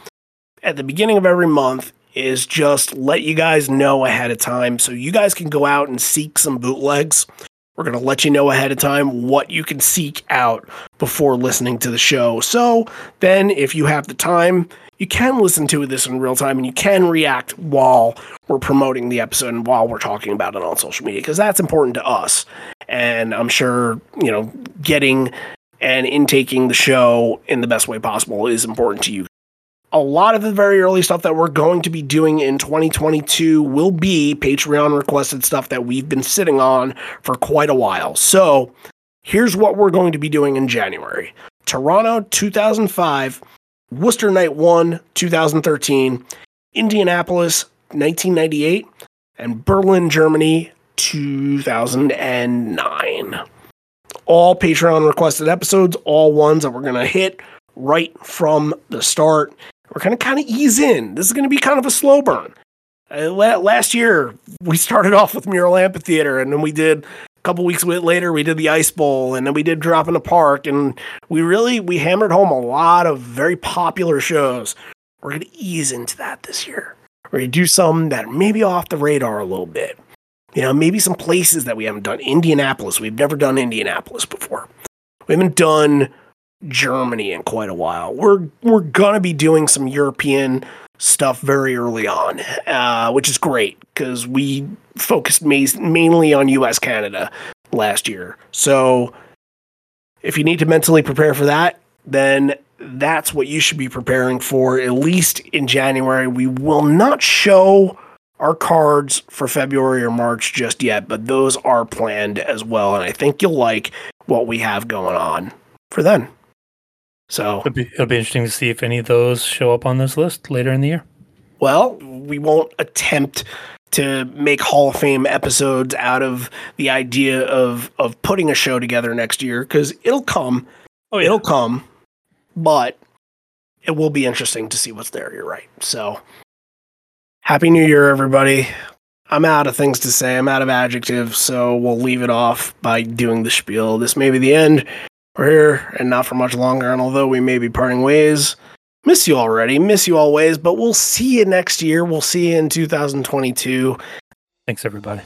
at the beginning of every month is just let you guys know ahead of time so you guys can go out and seek some bootlegs. We're going to let you know ahead of time what you can seek out before listening to the show. So then, if you have the time, you can listen to this in real time and you can react while we're promoting the episode and while we're talking about it on social media because that's important to us. And I'm sure, you know, getting and intaking the show in the best way possible is important to you. A lot of the very early stuff that we're going to be doing in 2022 will be Patreon requested stuff that we've been sitting on for quite a while. So here's what we're going to be doing in January Toronto 2005, Worcester Night 1 2013, Indianapolis 1998, and Berlin, Germany 2009 all Patreon requested episodes, all ones that we're going to hit right from the start. We're going to kind of ease in. This is going to be kind of a slow burn. Uh, last year, we started off with Mural Amphitheater, and then we did a couple weeks later, we did the Ice Bowl, and then we did Drop in the Park, and we really we hammered home a lot of very popular shows. We're going to ease into that this year. We're going to do some that maybe off the radar a little bit. You know, maybe some places that we haven't done. Indianapolis, we've never done Indianapolis before. We haven't done Germany in quite a while. We're we're gonna be doing some European stuff very early on, uh, which is great because we focused ma- mainly on U.S. Canada last year. So if you need to mentally prepare for that, then that's what you should be preparing for. At least in January, we will not show our cards for February or March just yet, but those are planned as well. And I think you'll like what we have going on for then. So, It'll be, it'll be interesting to see if any of those show up on this list later in the year. well, we won't attempt to make Hall of Fame episodes out of the idea of of putting a show together next year because it'll come. Oh, It'll come, but it will be interesting to see what's there. You're right. So, happy New Year, everybody. I'm out of things to say. I'm out of adjectives, so we'll leave it off by doing the spiel. This may be the end. We're here and not for much longer, and although we may be parting ways, Miss you already. Miss you always. But we'll see you next year. We'll see you in 2022. Thanks, everybody.